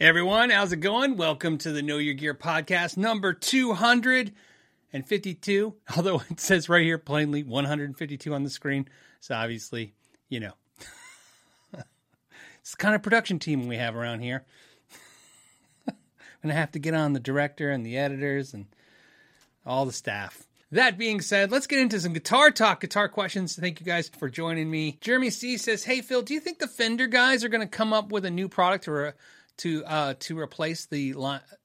Everyone, how's it going? Welcome to the Know Your Gear podcast number 252. Although it says right here plainly 152 on the screen. So obviously, you know, it's the kind of production team we have around here. I'm going to have to get on the director and the editors and all the staff. That being said, let's get into some guitar talk, guitar questions. Thank you guys for joining me. Jeremy C says, Hey Phil, do you think the Fender guys are going to come up with a new product or a to uh, to replace the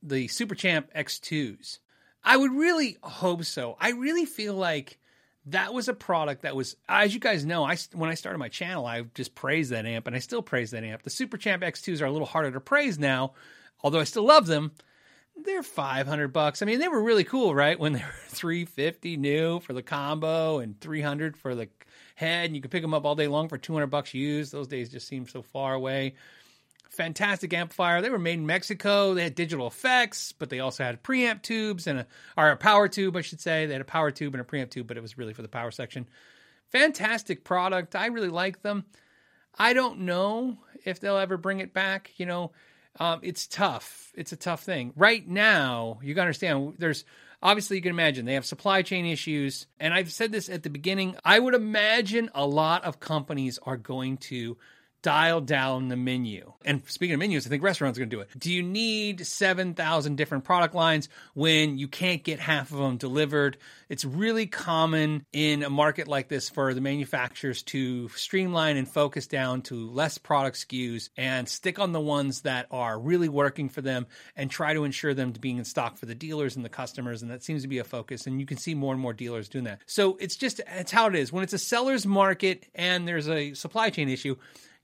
the Super Champ X2s. I would really hope so. I really feel like that was a product that was, as you guys know, I when I started my channel, I just praised that amp, and I still praise that amp. The Super Champ X2s are a little harder to praise now, although I still love them. They're five hundred bucks. I mean, they were really cool, right? When they were three fifty new for the combo and three hundred for the head, and you could pick them up all day long for two hundred bucks used. Those days just seem so far away fantastic amplifier. They were made in Mexico. They had digital effects, but they also had preamp tubes and a or a power tube, I should say. They had a power tube and a preamp tube, but it was really for the power section. Fantastic product. I really like them. I don't know if they'll ever bring it back. You know, um, it's tough. It's a tough thing. Right now, you got to understand there's obviously you can imagine they have supply chain issues. And I've said this at the beginning. I would imagine a lot of companies are going to dial down the menu. And speaking of menus, I think restaurants are going to do it. Do you need 7,000 different product lines when you can't get half of them delivered? It's really common in a market like this for the manufacturers to streamline and focus down to less product SKUs and stick on the ones that are really working for them and try to ensure them to being in stock for the dealers and the customers. And that seems to be a focus. And you can see more and more dealers doing that. So it's just, it's how it is. When it's a seller's market and there's a supply chain issue,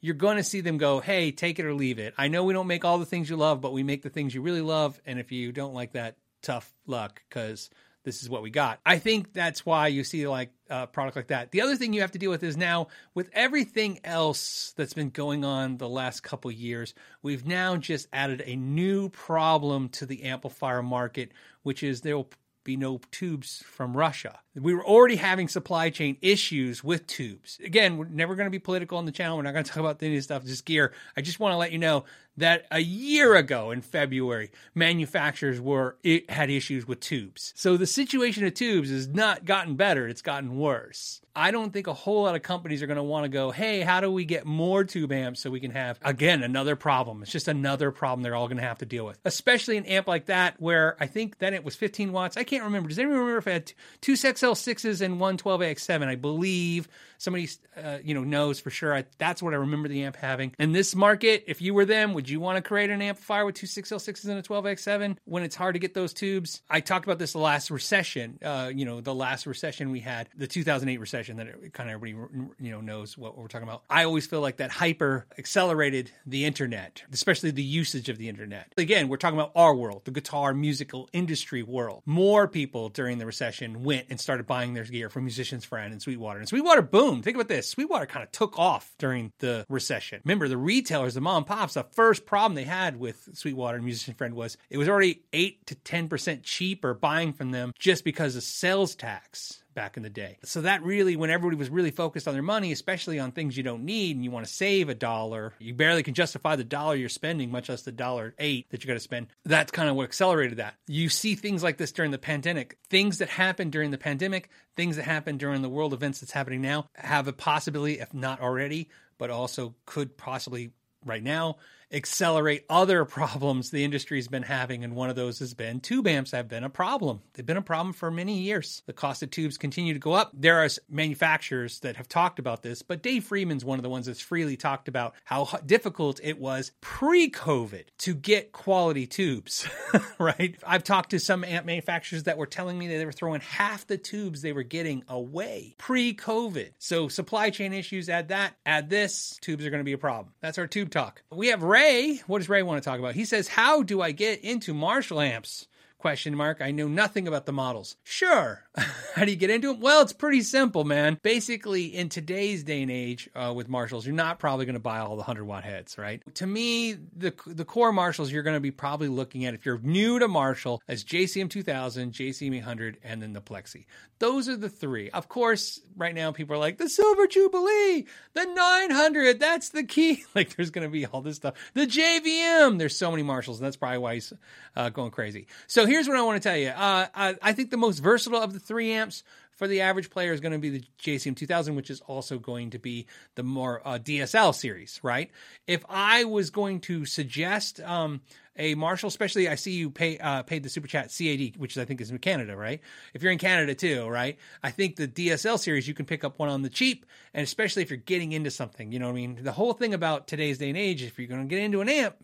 you're going to see them go, hey, take it or leave it. I know we don't make all the things you love, but we make the things you really love. And if you don't like that, tough luck because this is what we got. I think that's why you see like a product like that. The other thing you have to deal with is now with everything else that's been going on the last couple years, we've now just added a new problem to the amplifier market, which is there will be no tubes from Russia. We were already having supply chain issues with tubes. Again, we're never going to be political on the channel. We're not going to talk about any of this stuff, just gear. I just want to let you know that a year ago in February, manufacturers were it had issues with tubes. So the situation of tubes has not gotten better, it's gotten worse. I don't think a whole lot of companies are going to want to go, "Hey, how do we get more tube amps so we can have again another problem?" It's just another problem they're all going to have to deal with. Especially an amp like that where I think then it was 15 watts. I can't remember. Does anyone remember if I had two 6L6s and one 12AX7? I believe somebody uh, you know knows for sure. I, that's what I remember the amp having. In this market, if you were them, would you want to create an amplifier with two 6L6s and a 12X7 when it's hard to get those tubes? I talked about this last recession. Uh, you know, the last recession we had, the 2008 recession that it, kind of everybody you know knows what we're talking about. I always feel like that hyper accelerated the internet, especially the usage of the internet. Again, we're talking about our world, the guitar musical industry world. More people during the recession went and started buying their gear from Musician's Friend and Sweetwater, and Sweetwater boom boom, think about this. Sweetwater kind of took off during the recession. Remember, the retailers, the mom and pops, the first problem they had with Sweetwater and Musician Friend was it was already 8 to 10% cheaper buying from them just because of sales tax back in the day. So that really, when everybody was really focused on their money, especially on things you don't need and you want to save a dollar, you barely can justify the dollar you're spending, much less the dollar eight that you got to spend. That's kind of what accelerated that. You see things like this during the pandemic. Things that happened during the pandemic, things that happened during the world events that's happening now have a possibility, if not already, but also could possibly right now accelerate other problems the industry's been having. And one of those has been tube amps have been a problem. They've been a problem for many years. The cost of tubes continue to go up. There are manufacturers that have talked about this, but Dave Friedman's one of the ones that's freely talked about how difficult it was pre COVID to get quality tubes, right? I've talked to some amp manufacturers that were telling me that they were throwing half the tubes they were getting away pre COVID. So supply chain issues, add that, add this, tubes are going to be a problem. That's our tube talk. We have Ray Ray, what does Ray want to talk about? He says, How do I get into Marshall amps? Question mark. I know nothing about the models. Sure. How do you get into them? Well, it's pretty simple, man. Basically, in today's day and age uh, with Marshalls, you're not probably going to buy all the 100 watt heads, right? To me, the the core Marshalls you're going to be probably looking at if you're new to Marshall as JCM 2000, JCM 800, and then the Plexi. Those are the three. Of course, right now people are like the Silver Jubilee, the 900. That's the key. Like there's going to be all this stuff. The JVM. There's so many Marshalls, and that's probably why he's uh, going crazy. So here's what I want to tell you. Uh, I, I think the most versatile of the three amps for the average player is going to be the JCM 2000, which is also going to be the more uh, DSL series, right? If I was going to suggest um, a Marshall, especially I see you pay uh, paid the super chat CAD, which I think is in Canada, right? If you're in Canada too, right? I think the DSL series you can pick up one on the cheap, and especially if you're getting into something, you know what I mean? The whole thing about today's day and age, if you're going to get into an amp,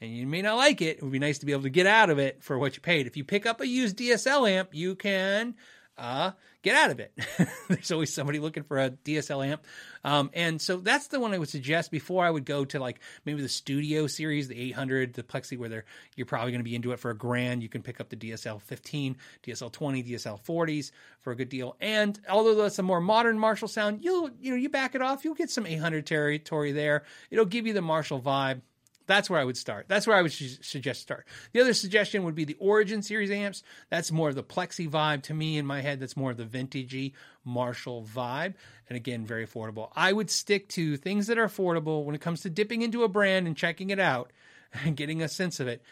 and you may not like it, it would be nice to be able to get out of it for what you paid. If you pick up a used DSL amp, you can uh, get out of it. There's always somebody looking for a DSL amp. Um, and so that's the one I would suggest before I would go to like maybe the studio series, the 800, the Plexi, where you're probably going to be into it for a grand. You can pick up the DSL 15, DSL 20, DSL 40s for a good deal. And although that's a more modern Marshall sound, you'll, you know, you back it off, you'll get some 800 territory there. It'll give you the Marshall vibe. That's where I would start. That's where I would su- suggest start. The other suggestion would be the Origin series amps. That's more of the Plexi vibe to me in my head. That's more of the vintagey Marshall vibe. And again, very affordable. I would stick to things that are affordable when it comes to dipping into a brand and checking it out and getting a sense of it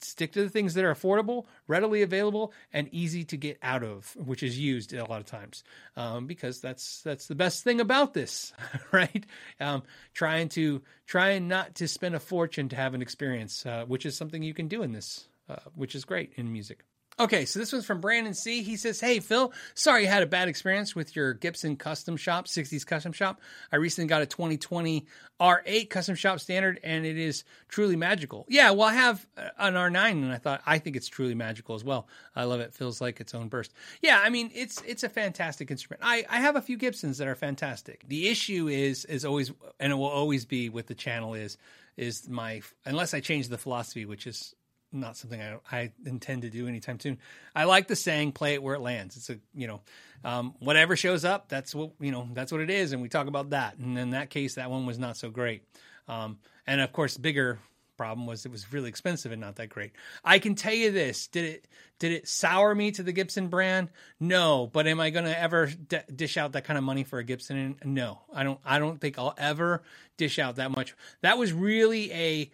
stick to the things that are affordable, readily available, and easy to get out of, which is used a lot of times, um, because that's that's the best thing about this, right? Um, trying to trying not to spend a fortune to have an experience, uh, which is something you can do in this, uh, which is great in music. Okay, so this one's from Brandon C. He says, Hey, Phil, sorry you had a bad experience with your Gibson custom shop, 60s custom shop. I recently got a 2020 R8 custom shop standard and it is truly magical. Yeah, well, I have uh, an R9 and I thought, I think it's truly magical as well. I love it. it feels like its own burst. Yeah, I mean, it's it's a fantastic instrument. I, I have a few Gibsons that are fantastic. The issue is, is always, and it will always be with the channel is, is my, unless I change the philosophy, which is not something I, I intend to do anytime soon. I like the saying, play it where it lands. It's a, you know, um, whatever shows up, that's what, you know, that's what it is. And we talk about that. And in that case, that one was not so great. Um, and of course, bigger problem was it was really expensive and not that great. I can tell you this: did it did it sour me to the Gibson brand? No, but am I going to ever d- dish out that kind of money for a Gibson? No, I don't. I don't think I'll ever dish out that much. That was really a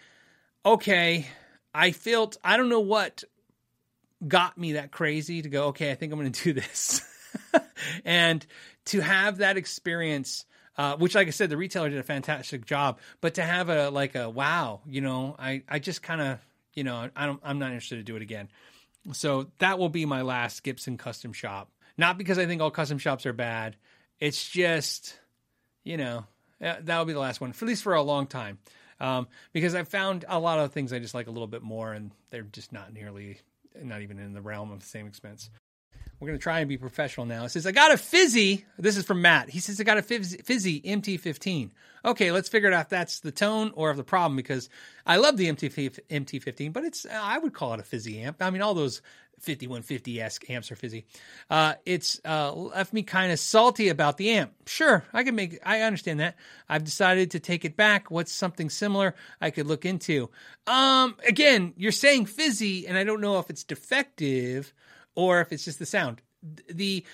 okay. I felt I don't know what got me that crazy to go, okay, I think I'm going to do this. and to have that experience uh, which like I said the retailer did a fantastic job, but to have a like a wow, you know, I I just kind of, you know, I don't I'm not interested to do it again. So that will be my last Gibson custom shop. Not because I think all custom shops are bad. It's just, you know, that will be the last one, for at least for a long time um, because I found a lot of things I just like a little bit more, and they're just not nearly, not even in the realm of the same expense. We're going to try and be professional now. It says, I got a fizzy. This is from Matt. He says, I got a fizzy, fizzy MT15. Okay, let's figure it out if that's the tone or if the problem because I love the MT, MT15, but it's, I would call it a fizzy amp. I mean, all those 5150 esque amps are fizzy. Uh, it's uh, left me kind of salty about the amp. Sure, I can make, I understand that. I've decided to take it back. What's something similar I could look into? Um, again, you're saying fizzy, and I don't know if it's defective or if it's just the sound. The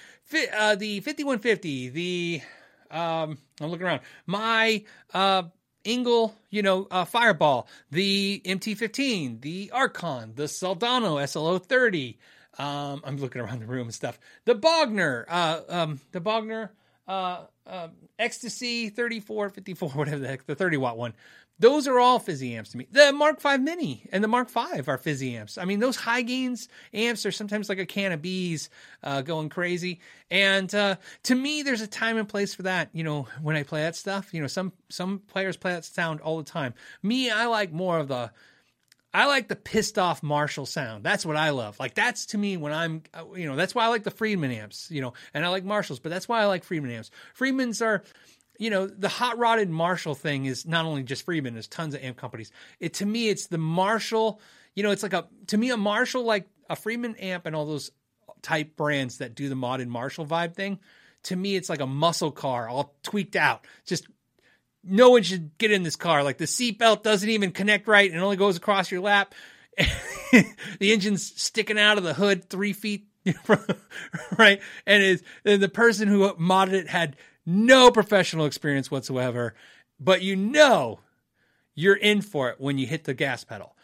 uh, the 5150, the um, I'm looking around. My uh, ENGL, you know, uh, Fireball, the MT15, the Archon, the Soldano SLO30. Um, I'm looking around the room and stuff. The Bogner, uh, um, the Bogner uh, uh, Ecstasy 3454, whatever the heck, the 30 watt one. Those are all fizzy amps to me. The Mark V Mini and the Mark V are fizzy amps. I mean, those high gains amps are sometimes like a can of bees uh, going crazy. And uh, to me, there's a time and place for that. You know, when I play that stuff, you know, some some players play that sound all the time. Me, I like more of the I like the pissed off Marshall sound. That's what I love. Like that's to me when I'm, uh, you know, that's why I like the Friedman amps, you know, and I like Marshalls, but that's why I like Friedman amps. Friedmans are, you know, the hot rodded Marshall thing is not only just Friedman, there's tons of amp companies. It to me, it's the Marshall, you know, it's like a to me a Marshall like a Friedman amp and all those type brands that do the modded Marshall vibe thing, to me, it's like a muscle car all tweaked out. Just no one should get in this car. Like the seatbelt doesn't even connect right and only goes across your lap. the engine's sticking out of the hood three feet, right? And and the person who modded it had no professional experience whatsoever. But you know, you're in for it when you hit the gas pedal.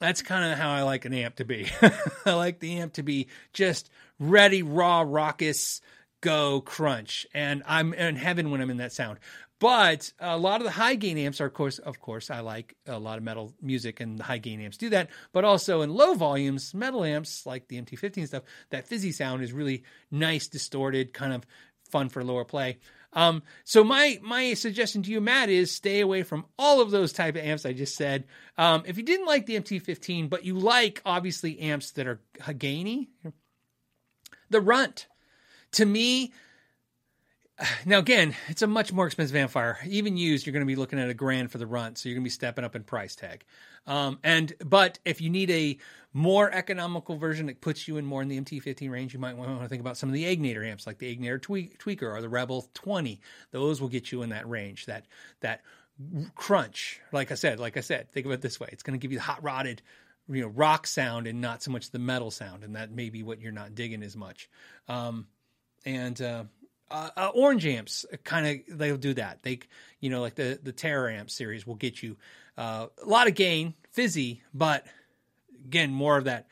That's kind of how I like an amp to be. I like the amp to be just ready, raw, raucous, go, crunch. And I'm in heaven when I'm in that sound. But a lot of the high gain amps are, of course, of course, I like a lot of metal music and the high gain amps do that. But also in low volumes, metal amps like the MT15 stuff, that fizzy sound is really nice, distorted, kind of fun for lower play. Um, so my my suggestion to you, Matt, is stay away from all of those type of amps I just said. Um, if you didn't like the MT15, but you like obviously amps that are gainy, the Runt. To me, now again, it's a much more expensive amplifier. Even used, you're going to be looking at a grand for the Runt, so you're going to be stepping up in price tag. Um, and but if you need a more economical version that puts you in more in the MT15 range, you might want to think about some of the Egnater amps, like the Egnater Tweak, Tweaker or the Rebel 20. Those will get you in that range. That that crunch, like I said, like I said, think of it this way: it's going to give you the hot rodded you know rock sound and not so much the metal sound and that may be what you're not digging as much um, and uh, uh, uh, orange amps kind of they'll do that. They you know like the the terror amp series will get you uh, a lot of gain fizzy but again more of that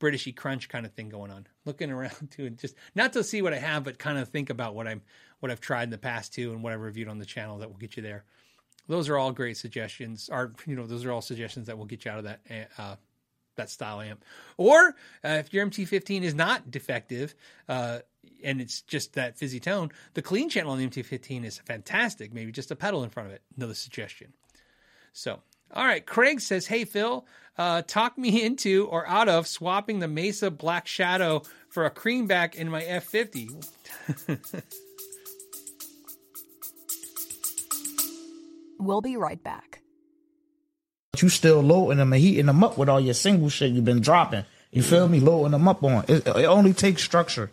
britishy crunch kind of thing going on. Looking around too and just not to see what i have but kind of think about what i'm what i've tried in the past too and what i've reviewed on the channel that will get you there. Those are all great suggestions are you know those are all suggestions that will get you out of that uh, that style amp. Or uh, if your MT15 is not defective uh, and it's just that fizzy tone, the clean channel on the MT15 is fantastic. Maybe just a pedal in front of it. Another suggestion. So, all right. Craig says, Hey, Phil, uh, talk me into or out of swapping the Mesa Black Shadow for a creamback in my F50. we'll be right back you still loading them and heating them up with all your single shit you've been dropping. You feel me? Loading them up on. It, it only takes structure.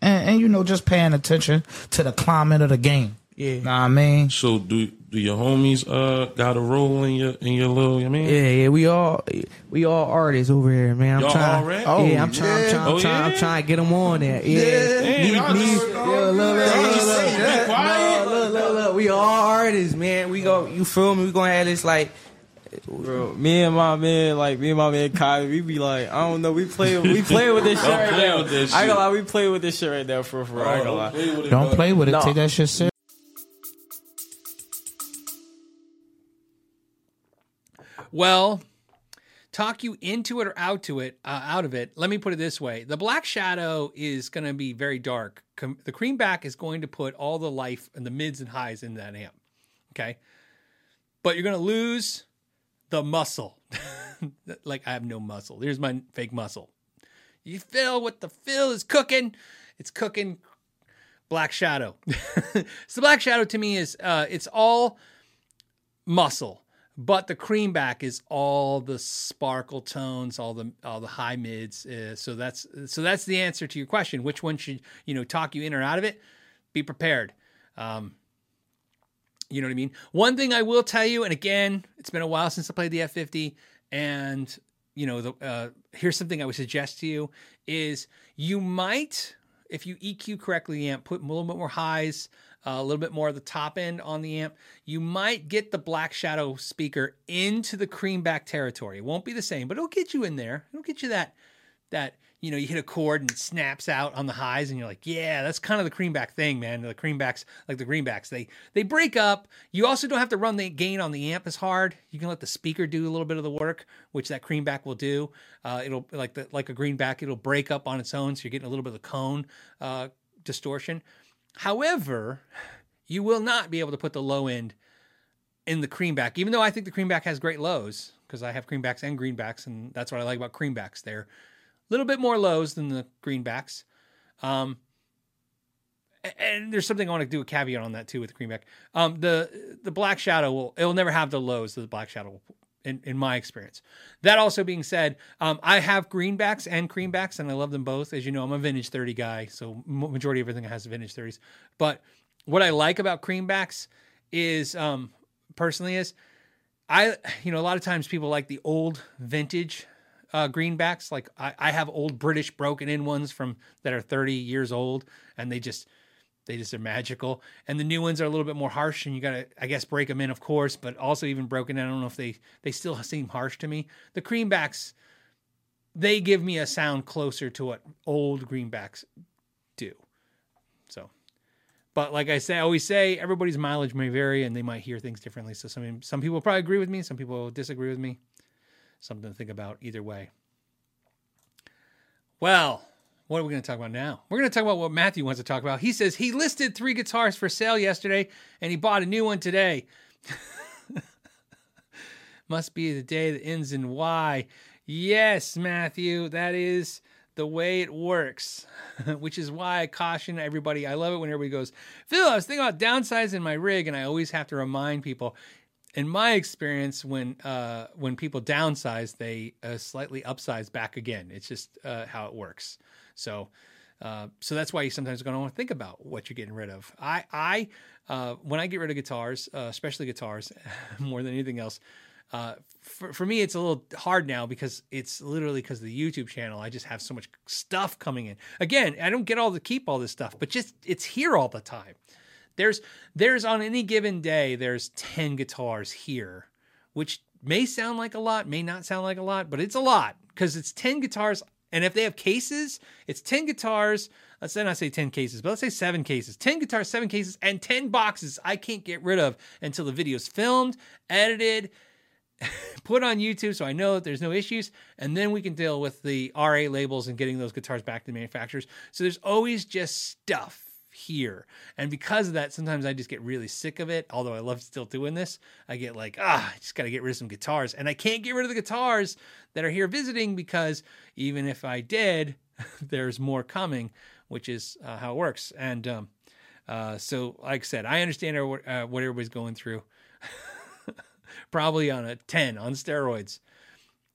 And, and, you know, just paying attention to the climate of the game. Yeah. Know what I mean? So do do your homies uh got a role in your in your little I mean? Yeah, yeah, we all we all artists over here, man. I'm Y'all trying, all right? Oh, yeah, I'm trying, I'm trying, I'm, Oh, trying, I'm trying to get them on there. Yeah, Damn, y'all me, me, just- yeah, look, look, look, Y'all look, look, look, quiet? look, look, look, we all artists, man. We go, you feel me? We gonna have this like. Bro, me and my man, like me and my man Kai, we be like, I don't know, we play, we play with this shit Don't right play now. with this I ain't gonna lie, we play with this shit right now for for. I ain't gonna lie. play with it, Don't bro. play with it. No. Take that shit serious. Well, talk you into it or out to it, uh, out of it. Let me put it this way: the Black Shadow is going to be very dark. Com- the Creamback is going to put all the life and the mids and highs in that amp. Okay, but you're going to lose the muscle. like I have no muscle. Here's my fake muscle. You feel what the Phil is cooking? It's cooking. Black Shadow. so Black Shadow to me is uh, it's all muscle but the creamback is all the sparkle tones all the all the high mids uh, so that's so that's the answer to your question which one should you know talk you in or out of it be prepared um you know what i mean one thing i will tell you and again it's been a while since i played the f50 and you know the uh here's something i would suggest to you is you might if you eq correctly the amp put a little bit more highs uh, a little bit more of the top end on the amp, you might get the Black Shadow speaker into the creamback territory. It won't be the same, but it'll get you in there. It'll get you that that you know you hit a chord and it snaps out on the highs, and you're like, yeah, that's kind of the creamback thing, man. The creambacks, like the greenbacks, they they break up. You also don't have to run the gain on the amp as hard. You can let the speaker do a little bit of the work, which that creamback will do. Uh, it'll like the like a greenback, it'll break up on its own, so you're getting a little bit of the cone uh, distortion. However, you will not be able to put the low end in the creamback, even though I think the creamback has great lows because I have creambacks and greenbacks, and that's what I like about creambacks. They're little bit more lows than the greenbacks. Um, and there's something I want to do a caveat on that too with the greenback. Um, the the black shadow will it will never have the lows that the black shadow will, in, in my experience. That also being said, um, I have greenbacks and creambacks, and I love them both. As you know, I'm a vintage 30 guy, so majority of everything has vintage 30s. But what I like about creambacks is, um, personally, is I, you know, a lot of times people like the old vintage uh, greenbacks. Like I, I have old British broken in ones from that are 30 years old, and they just they just are magical. And the new ones are a little bit more harsh, and you gotta, I guess, break them in, of course. But also even broken in, I don't know if they they still seem harsh to me. The creambacks, they give me a sound closer to what old greenbacks do. So, but like I say, I always say, everybody's mileage may vary, and they might hear things differently. So some some people probably agree with me, some people disagree with me. Something to think about either way. Well, what are we going to talk about now? We're going to talk about what Matthew wants to talk about. He says he listed three guitars for sale yesterday and he bought a new one today. Must be the day that ends in Y. Yes, Matthew, that is the way it works, which is why I caution everybody. I love it when everybody goes, Phil, I was thinking about downsizing my rig, and I always have to remind people. In my experience, when uh, when people downsize, they uh, slightly upsize back again. It's just uh, how it works. So, uh, so that's why you sometimes going to want to think about what you're getting rid of. I, I, uh, when I get rid of guitars, uh, especially guitars, more than anything else, uh, for, for me, it's a little hard now because it's literally because of the YouTube channel. I just have so much stuff coming in. Again, I don't get all to keep all this stuff, but just it's here all the time. There's there's on any given day, there's 10 guitars here, which may sound like a lot, may not sound like a lot, but it's a lot because it's 10 guitars and if they have cases, it's 10 guitars. Let's not say 10 cases, but let's say seven cases. 10 guitars, seven cases, and 10 boxes I can't get rid of until the video's filmed, edited, put on YouTube so I know that there's no issues. And then we can deal with the RA labels and getting those guitars back to the manufacturers. So there's always just stuff here. And because of that, sometimes I just get really sick of it. Although I love still doing this, I get like, ah, I just got to get rid of some guitars. And I can't get rid of the guitars that are here visiting because even if I did, there's more coming, which is uh, how it works. And um, uh, so, like I said, I understand uh, what everybody's going through. Probably on a 10 on steroids.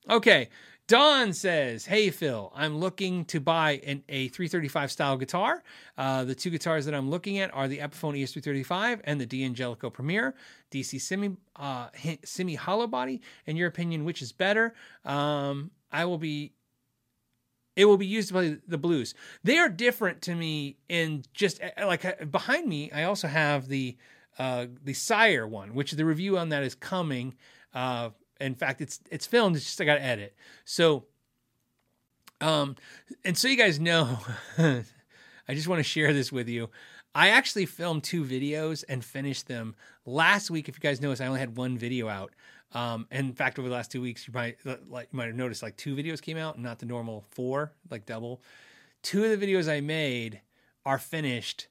Okay, Don says, Hey Phil, I'm looking to buy an, a 335 style guitar. Uh, the two guitars that I'm looking at are the Epiphone ES335 and the D'Angelico Premier DC semi, uh, hollow body. In your opinion, which is better? Um, I will be. It will be used to play the blues. They are different to me in just uh, like uh, behind me. I also have the uh, the Sire one, which the review on that is coming. Uh, in fact, it's it's filmed. It's just I got to edit. So, um, and so you guys know, I just want to share this with you. I actually filmed two videos and finished them last week. If you guys noticed, I only had one video out. Um, and in fact, over the last two weeks, you might like you might have noticed like two videos came out, not the normal four, like double. Two of the videos I made are finished,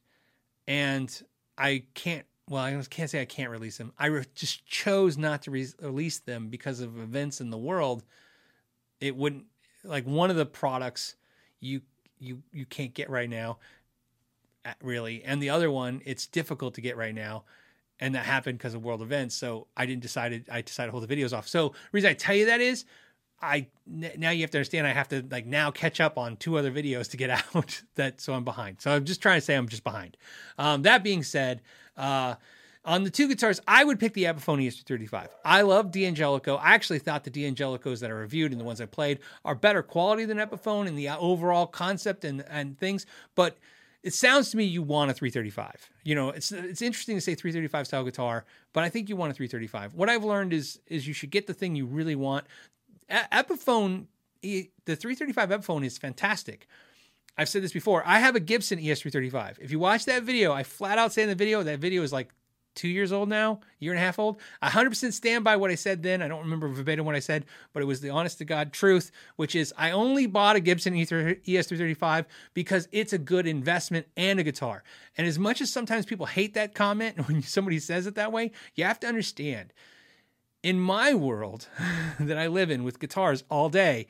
and I can't well, I can't say I can't release them. I re- just chose not to re- release them because of events in the world. It wouldn't like one of the products you you you can't get right now, really, and the other one it's difficult to get right now, and that happened because of world events. So I didn't decided I decided to hold the videos off. So reason I tell you that is I now you have to understand I have to like now catch up on two other videos to get out that so I'm behind. So I'm just trying to say I'm just behind. Um, that being said, uh, on the two guitars, I would pick the Epiphone ES235. I love D'Angelico. I actually thought the D'Angelicos that I reviewed and the ones I played are better quality than Epiphone in the overall concept and, and things. But it sounds to me you want a 335. You know, it's it's interesting to say 335 style guitar, but I think you want a 335. What I've learned is is you should get the thing you really want. Epiphone, the 335 Epiphone is fantastic. I've said this before. I have a Gibson ES335. If you watch that video, I flat out say in the video that video is like two years old now, year and a half old. I 100% stand by what I said then. I don't remember verbatim what I said, but it was the honest to God truth, which is I only bought a Gibson ES335 because it's a good investment and a guitar. And as much as sometimes people hate that comment when somebody says it that way, you have to understand. In my world that I live in with guitars all day,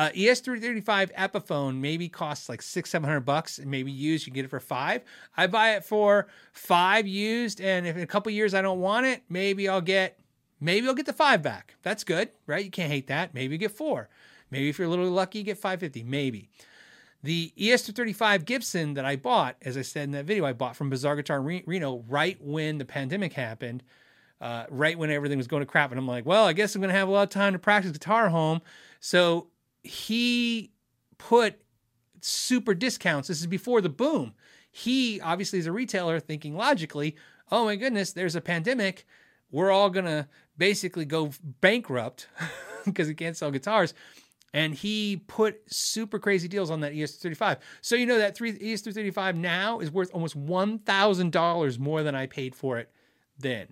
uh, ES335 Epiphone maybe costs like six, seven hundred bucks. And maybe used, you can get it for five. I buy it for five used, and if in a couple years I don't want it, maybe I'll get Maybe I'll get the five back. That's good, right? You can't hate that. Maybe you get four. Maybe if you're a little lucky, you get 550. Maybe. The E ES235 Gibson that I bought, as I said in that video, I bought from Bizarre Guitar Re- Reno right when the pandemic happened, uh, right when everything was going to crap. And I'm like, well, I guess I'm going to have a lot of time to practice guitar home. So he put super discounts. This is before the boom. He obviously is a retailer thinking logically, oh my goodness, there's a pandemic. We're all going to basically go bankrupt because we can't sell guitars. And he put super crazy deals on that E ES335. So you know that three E ES335 now is worth almost $1,000 more than I paid for it then.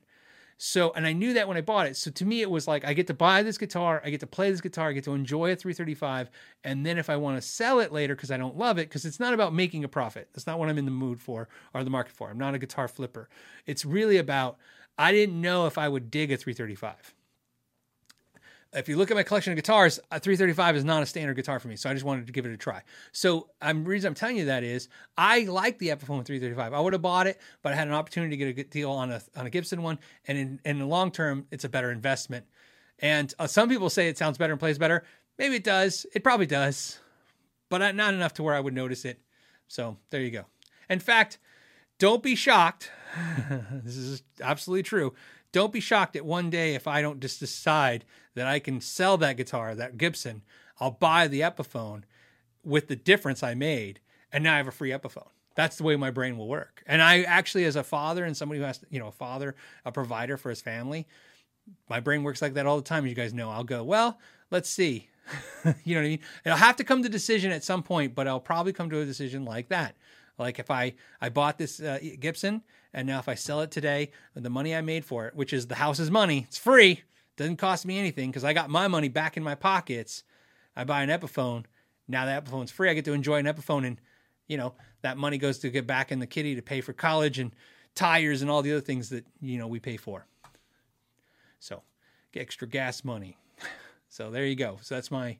So, and I knew that when I bought it. So to me, it was like I get to buy this guitar, I get to play this guitar, I get to enjoy a 335, and then if I want to sell it later because I don't love it, because it's not about making a profit. That's not what I'm in the mood for or the market for. I'm not a guitar flipper. It's really about I didn't know if I would dig a 335 if you look at my collection of guitars, a 335 is not a standard guitar for me. So I just wanted to give it a try. So I'm reason I'm telling you that is I like the Epiphone 335. I would have bought it, but I had an opportunity to get a deal on a on a Gibson one, and in, in the long term, it's a better investment. And uh, some people say it sounds better and plays better. Maybe it does. It probably does, but not enough to where I would notice it. So there you go. In fact, don't be shocked. this is absolutely true. Don't be shocked at one day if I don't just decide that I can sell that guitar, that Gibson. I'll buy the Epiphone with the difference I made, and now I have a free Epiphone. That's the way my brain will work. And I actually, as a father and somebody who has, you know, a father, a provider for his family, my brain works like that all the time. As you guys know, I'll go, well, let's see. you know what I mean? And I'll have to come to decision at some point, but I'll probably come to a decision like that. Like if I I bought this uh, Gibson, and now if I sell it today, the money I made for it, which is the house's money, it's free, doesn't cost me anything because I got my money back in my pockets. I buy an Epiphone. Now the Epiphone's free. I get to enjoy an Epiphone, and you know that money goes to get back in the kitty to pay for college and tires and all the other things that you know we pay for. So, get extra gas money. So there you go. So that's my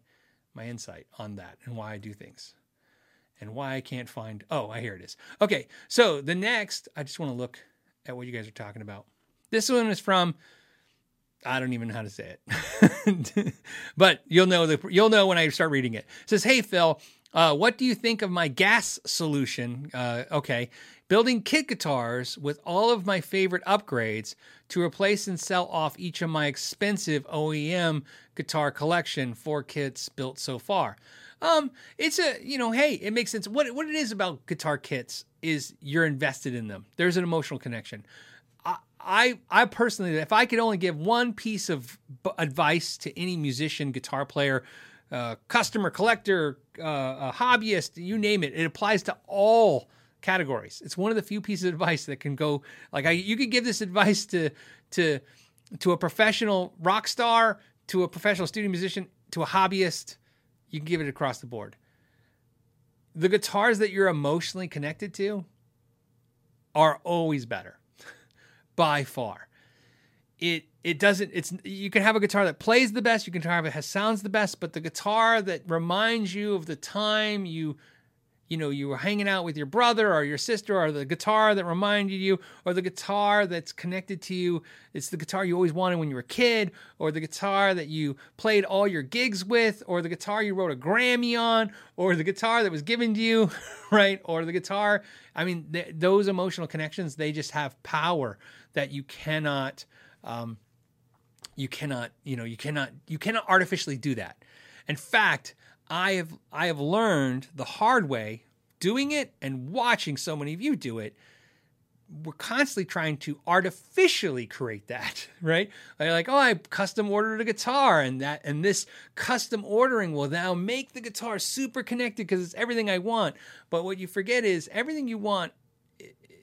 my insight on that and why I do things and why I can't find. Oh, I hear it is. Okay, so the next, I just want to look at what you guys are talking about. This one is from. I don't even know how to say it, but you'll know the you'll know when I start reading it. It says, "Hey Phil, uh, what do you think of my gas solution? Uh, okay, building kit guitars with all of my favorite upgrades to replace and sell off each of my expensive OEM guitar collection. Four kits built so far. Um, it's a you know, hey, it makes sense. What what it is about guitar kits is you're invested in them. There's an emotional connection. I I, personally, if I could only give one piece of b- advice to any musician, guitar player, uh, customer, collector, uh, hobbyist, you name it, it applies to all categories. It's one of the few pieces of advice that can go like I, you could give this advice to to to a professional rock star, to a professional studio musician, to a hobbyist. You can give it across the board. The guitars that you're emotionally connected to are always better by far. It it doesn't it's you can have a guitar that plays the best, you can have it has sounds the best, but the guitar that reminds you of the time you you know you were hanging out with your brother or your sister or the guitar that reminded you or the guitar that's connected to you. It's the guitar you always wanted when you were a kid or the guitar that you played all your gigs with or the guitar you wrote a grammy on or the guitar that was given to you right? Or the guitar i mean th- those emotional connections they just have power that you cannot um, you cannot you know you cannot you cannot artificially do that. In fact i have i have learned the hard way doing it and watching so many of you do it we're constantly trying to artificially create that right? Like, oh i custom ordered a guitar and that and this custom ordering will now make the guitar super connected because it's everything i want. But what you forget is everything you want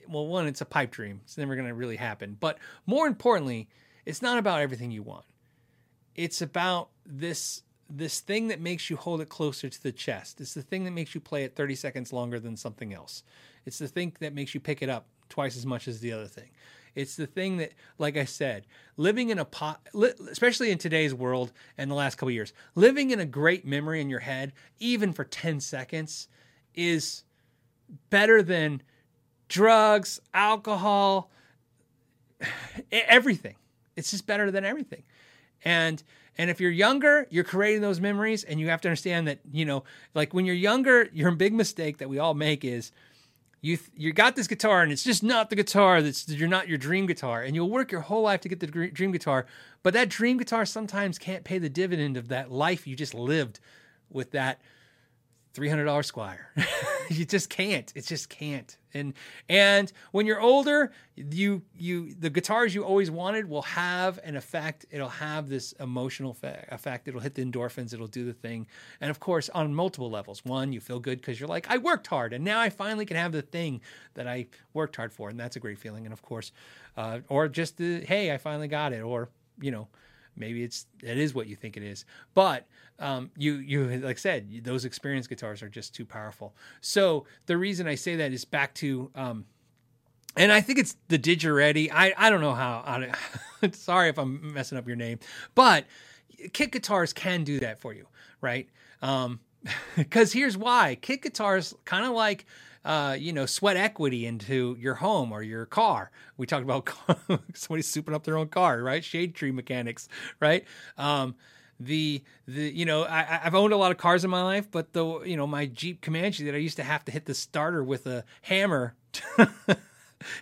well, one, it's a pipe dream. It's never going to really happen. But more importantly, it's not about everything you want. It's about this this thing that makes you hold it closer to the chest. It's the thing that makes you play it 30 seconds longer than something else. It's the thing that makes you pick it up twice as much as the other thing. It's the thing that, like I said, living in a pot, especially in today's world and the last couple years, living in a great memory in your head, even for 10 seconds, is better than drugs, alcohol, everything. it's just better than everything. And and if you're younger, you're creating those memories, and you have to understand that you know, like when you're younger, your big mistake that we all make is you you got this guitar and it's just not the guitar that's you're not your dream guitar and you'll work your whole life to get the dr- dream guitar but that dream guitar sometimes can't pay the dividend of that life you just lived with that $300 Squier. you just can't. It just can't. And and when you're older, you you the guitars you always wanted will have an effect. It'll have this emotional effect. It'll hit the endorphins. It'll do the thing. And of course, on multiple levels. One, you feel good because you're like, I worked hard, and now I finally can have the thing that I worked hard for, and that's a great feeling. And of course, uh, or just the hey, I finally got it, or you know maybe it's it is what you think it is. But um, you you like I said those experienced guitars are just too powerful. So the reason i say that is back to um, and i think it's the digiretti i i don't know how I, sorry if i'm messing up your name but kit guitars can do that for you right? Um because here's why. Kit guitars kind of like uh, you know, sweat equity into your home or your car. We talked about somebody souping up their own car, right? Shade tree mechanics, right? Um, the the you know I, I've owned a lot of cars in my life, but the you know my Jeep Comanche that I used to have to hit the starter with a hammer.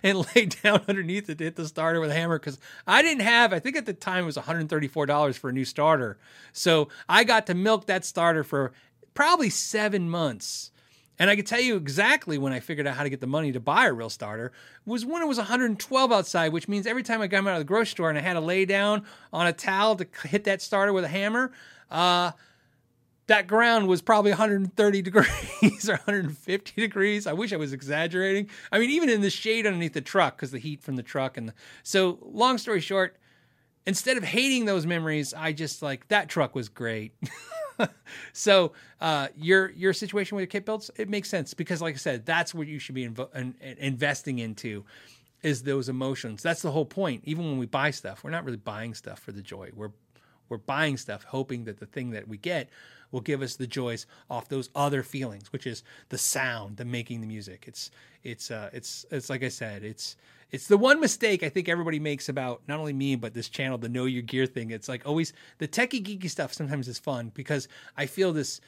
and lay down underneath it to hit the starter with a hammer because I didn't have, I think at the time it was $134 for a new starter. So I got to milk that starter for probably seven months. And I can tell you exactly when I figured out how to get the money to buy a real starter was when it was 112 outside, which means every time I got out of the grocery store and I had to lay down on a towel to hit that starter with a hammer, uh, that ground was probably 130 degrees or 150 degrees. I wish I was exaggerating. I mean, even in the shade underneath the truck because the heat from the truck and the, so. Long story short, instead of hating those memories, I just like that truck was great. so uh, your your situation with your kit builds it makes sense because like I said that's what you should be invo- in, in- investing into is those emotions. That's the whole point. Even when we buy stuff, we're not really buying stuff for the joy. We're we're buying stuff hoping that the thing that we get will give us the joys off those other feelings, which is the sound, the making the music. It's it's uh it's it's like I said, it's it's the one mistake I think everybody makes about not only me but this channel, the know your gear thing. It's like always the techie geeky stuff sometimes is fun because I feel this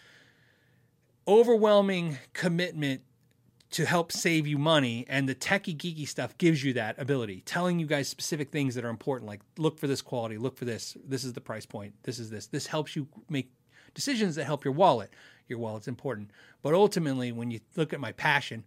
overwhelming commitment to help save you money and the techie geeky stuff gives you that ability telling you guys specific things that are important like look for this quality look for this this is the price point this is this. This helps you make decisions that help your wallet. Your wallet's important. But ultimately when you look at my passion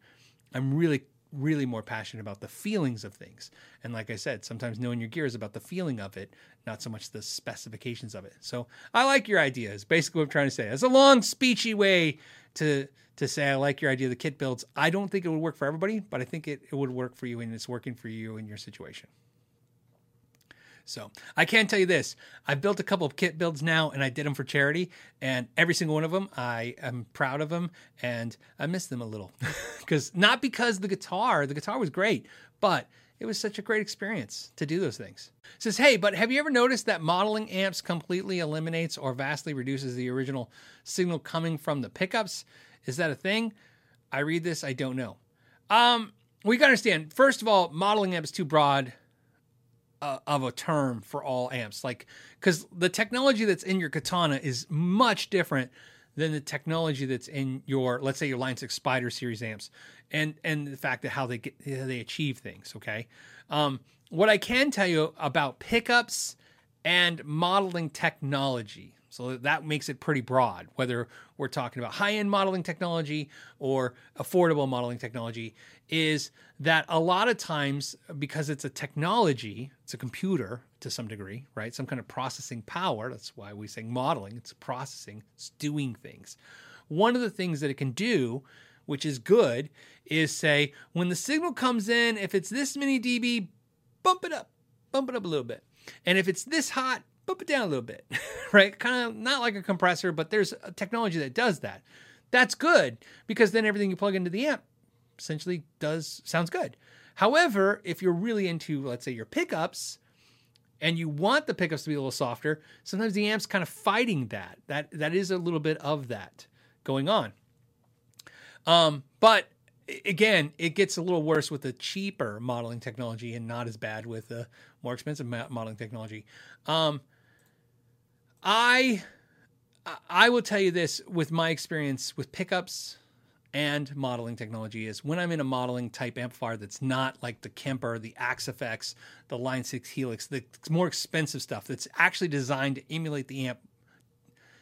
i'm really really more passionate about the feelings of things and like i said sometimes knowing your gear is about the feeling of it not so much the specifications of it so i like your idea is basically what i'm trying to say it's a long speechy way to to say I like your idea of the kit builds. I don't think it would work for everybody, but I think it, it would work for you and it's working for you in your situation. So I can tell you this: I've built a couple of kit builds now, and I did them for charity. And every single one of them, I am proud of them, and I miss them a little because not because the guitar, the guitar was great, but it was such a great experience to do those things. It says, hey, but have you ever noticed that modeling amps completely eliminates or vastly reduces the original signal coming from the pickups? Is that a thing? I read this, I don't know. Um, we to understand. First of all, modeling amps too broad uh, of a term for all amps, like because the technology that's in your Katana is much different than the technology that's in your, let's say, your Line Six Spider series amps, and and the fact that how they get how they achieve things. Okay, um, what I can tell you about pickups and modeling technology. So that makes it pretty broad, whether we're talking about high end modeling technology or affordable modeling technology, is that a lot of times, because it's a technology, it's a computer to some degree, right? Some kind of processing power. That's why we say modeling, it's processing, it's doing things. One of the things that it can do, which is good, is say when the signal comes in, if it's this many dB, bump it up, bump it up a little bit. And if it's this hot, bump it down a little bit, right? Kind of not like a compressor, but there's a technology that does that. That's good because then everything you plug into the amp essentially does sounds good. However, if you're really into, let's say, your pickups, and you want the pickups to be a little softer, sometimes the amp's kind of fighting that. That that is a little bit of that going on. Um, but again, it gets a little worse with the cheaper modeling technology and not as bad with the more expensive modeling technology. Um, I I will tell you this with my experience with pickups and modeling technology is when I'm in a modeling type amplifier that's not like the Kemper, the Axe FX, the Line 6 Helix, the more expensive stuff that's actually designed to emulate the amp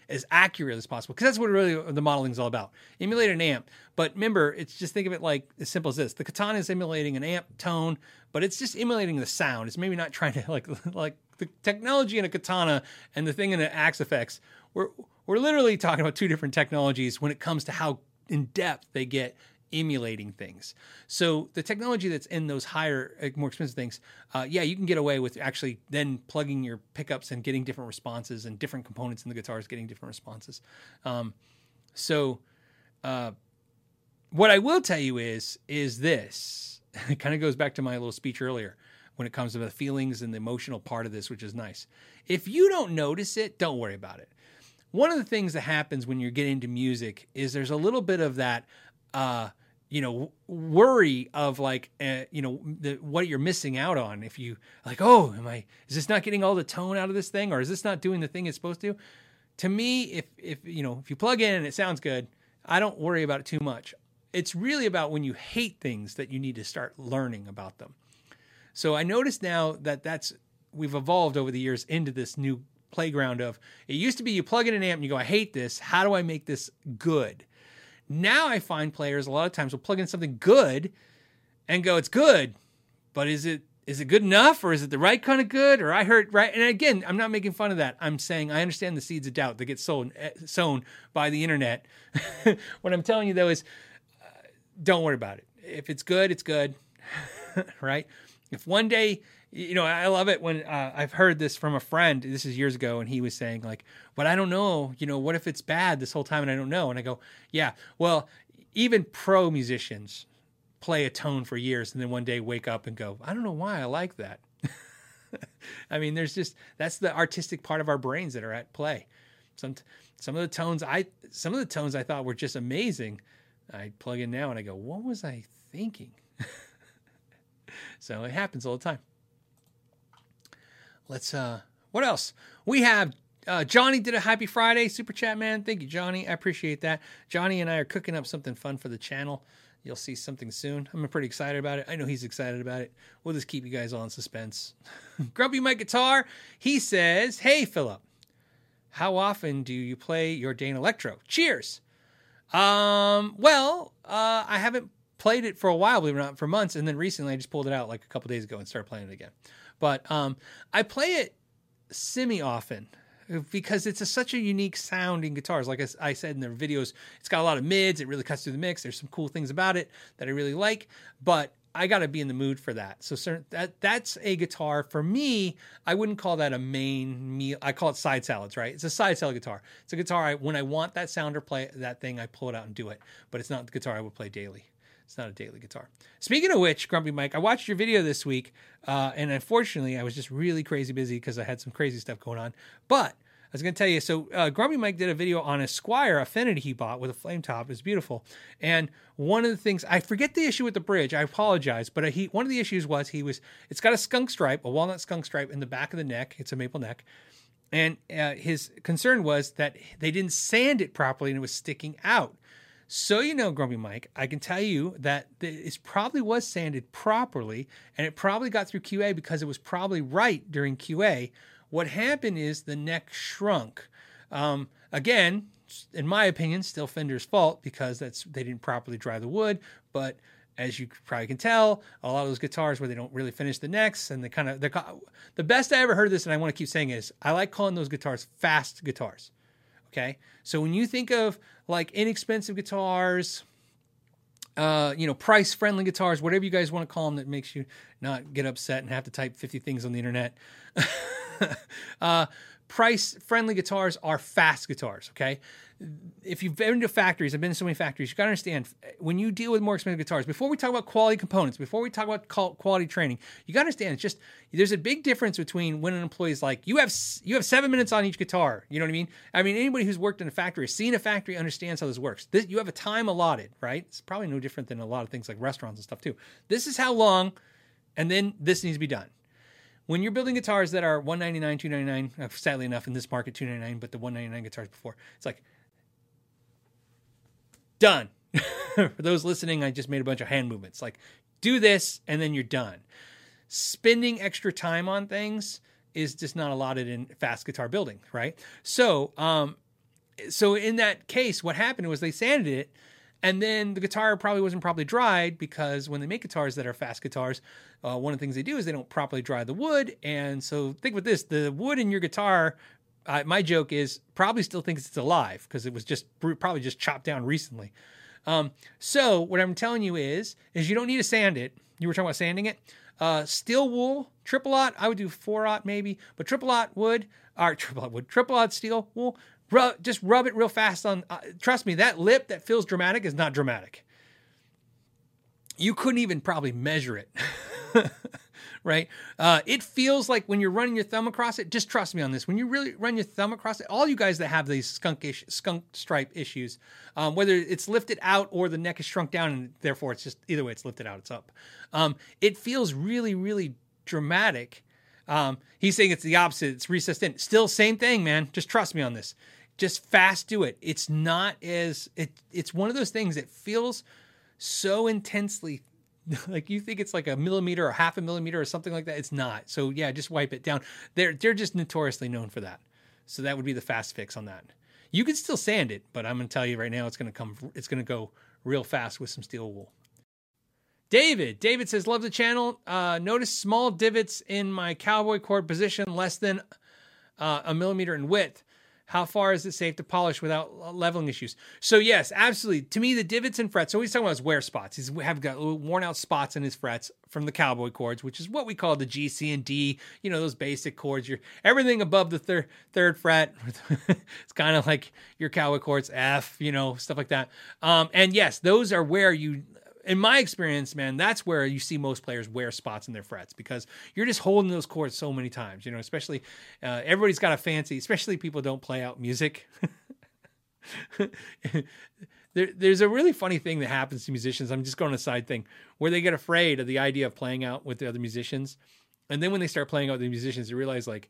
as accurate as possible because that's what really the modeling is all about. Emulate an amp, but remember, it's just think of it like as simple as this: the katana is emulating an amp tone, but it's just emulating the sound. It's maybe not trying to like like the technology in a katana and the thing in an Axe FX, We're we're literally talking about two different technologies when it comes to how in depth they get emulating things. So the technology that's in those higher, more expensive things, uh, yeah, you can get away with actually then plugging your pickups and getting different responses and different components in the guitars getting different responses. Um, so uh, what I will tell you is is this. It kind of goes back to my little speech earlier when it comes to the feelings and the emotional part of this, which is nice. If you don't notice it, don't worry about it. One of the things that happens when you get into music is there's a little bit of that uh, you know worry of like uh, you know the, what you're missing out on if you like oh am i is this not getting all the tone out of this thing or is this not doing the thing it's supposed to to me if if you know if you plug in and it sounds good i don't worry about it too much it's really about when you hate things that you need to start learning about them so i notice now that that's we've evolved over the years into this new playground of it used to be you plug in an amp and you go i hate this how do i make this good now I find players a lot of times will plug in something good and go, it's good, but is it is it good enough or is it the right kind of good? Or I heard right. And again, I'm not making fun of that. I'm saying I understand the seeds of doubt that get sown eh, sown by the internet. what I'm telling you though is, uh, don't worry about it. If it's good, it's good, right? If one day you know, I love it when uh, I've heard this from a friend. This is years ago, and he was saying like, "But I don't know. You know, what if it's bad this whole time and I don't know?" And I go, "Yeah, well, even pro musicians play a tone for years, and then one day wake up and go, I don't know why I like that." I mean, there's just that's the artistic part of our brains that are at play. Some some of the tones I some of the tones I thought were just amazing. I plug in now and I go, "What was I thinking?" so it happens all the time let's uh what else we have uh, Johnny did a happy Friday super chat, man. Thank you, Johnny. I appreciate that. Johnny and I are cooking up something fun for the channel. You'll see something soon. I'm pretty excited about it. I know he's excited about it. We'll just keep you guys all in suspense. Grumpy Mike Guitar, he says, Hey, Philip, how often do you play your Danelectro? Cheers. Um, well, uh, I haven't played it for a while, believe it or not, for months. And then recently I just pulled it out like a couple days ago and started playing it again. But um, I play it semi often because it's a, such a unique sound in guitars. Like I, I, said in the videos, it's got a lot of mids. It really cuts through the mix. There's some cool things about it that I really like, but I got to be in the mood for that. So certain, that that's a guitar for me. I wouldn't call that a main meal. I call it side salads, right? It's a side salad guitar. It's a guitar I, when I want that sound or play that thing, I pull it out and do it. But it's not the guitar I would play daily. It's not a daily guitar. Speaking of which, Grumpy Mike, I watched your video this week, uh, and unfortunately, I was just really crazy busy because I had some crazy stuff going on. But I was going to tell you, so uh, Grumpy Mike did a video on a Squier Affinity he bought with a flame top. It's beautiful. And one of the things, I forget the issue with the bridge. I apologize, but he one of the issues was he was, it's got a skunk stripe, a walnut skunk stripe in the back of the neck. It's a maple neck. And uh, his concern was that they didn't sand it properly and it was sticking out. So you know, Grumpy Mike, I can tell you that it probably was sanded properly, and it probably got through QA because it was probably right during QA. What happened is the neck shrunk. Um, again, in my opinion, still Fender's fault because that's they didn't properly dry the wood. But as you probably can tell, a lot of those guitars where they don't really finish the necks and they kind of the the best I ever heard this, and I want to keep saying is I like calling those guitars fast guitars. Okay, so when you think of like inexpensive guitars, uh, you know, price friendly guitars, whatever you guys want to call them that makes you not get upset and have to type 50 things on the internet. uh, price friendly guitars are fast guitars, okay? If you've been to factories, I've been to so many factories, you got to understand when you deal with more expensive guitars, before we talk about quality components, before we talk about quality training, you got to understand it's just there's a big difference between when an employee is like, you have you have seven minutes on each guitar. You know what I mean? I mean, anybody who's worked in a factory, seen a factory, understands how this works. This, you have a time allotted, right? It's probably no different than a lot of things like restaurants and stuff too. This is how long, and then this needs to be done when you're building guitars that are 199 299 uh, sadly enough in this market 299 but the 199 guitars before it's like done for those listening i just made a bunch of hand movements like do this and then you're done spending extra time on things is just not allotted in fast guitar building right so um so in that case what happened was they sanded it and then the guitar probably wasn't properly dried because when they make guitars that are fast guitars, uh, one of the things they do is they don't properly dry the wood. And so think about this: the wood in your guitar. My joke is probably still thinks it's alive because it was just probably just chopped down recently. Um, so what I'm telling you is, is you don't need to sand it. You were talking about sanding it. Uh, steel wool, triple aught. I would do four aught maybe, but triple aught wood or triple aught wood, triple aught steel wool Rub, just rub it real fast on. Uh, trust me, that lip that feels dramatic is not dramatic. You couldn't even probably measure it, right? Uh, it feels like when you're running your thumb across it. Just trust me on this. When you really run your thumb across it, all you guys that have these skunk ish, skunk stripe issues, um, whether it's lifted out or the neck is shrunk down, and therefore it's just either way it's lifted out, it's up. Um, it feels really, really dramatic. Um, he's saying it's the opposite. It's recessed in. Still, same thing, man. Just trust me on this just fast do it. It's not as it it's one of those things that feels so intensely like you think it's like a millimeter or half a millimeter or something like that. It's not. So yeah, just wipe it down. They're they're just notoriously known for that. So that would be the fast fix on that. You can still sand it, but I'm gonna tell you right now, it's gonna come. It's gonna go real fast with some steel wool. David, David says, love the channel. Uh, notice small divots in my cowboy cord position, less than uh, a millimeter in width. How far is it safe to polish without leveling issues? So yes, absolutely. To me, the divots and frets. So he's talking about his wear spots. He's have got worn out spots in his frets from the cowboy chords, which is what we call the G, C, and D. You know those basic chords. Your everything above the third third fret. it's kind of like your cowboy chords, F. You know stuff like that. Um, and yes, those are where you in my experience, man, that's where you see most players wear spots in their frets because you're just holding those chords so many times. You know, especially uh, everybody's got a fancy, especially people don't play out music. there, there's a really funny thing that happens to musicians. I'm just going a side thing where they get afraid of the idea of playing out with the other musicians, and then when they start playing out with the musicians, they realize like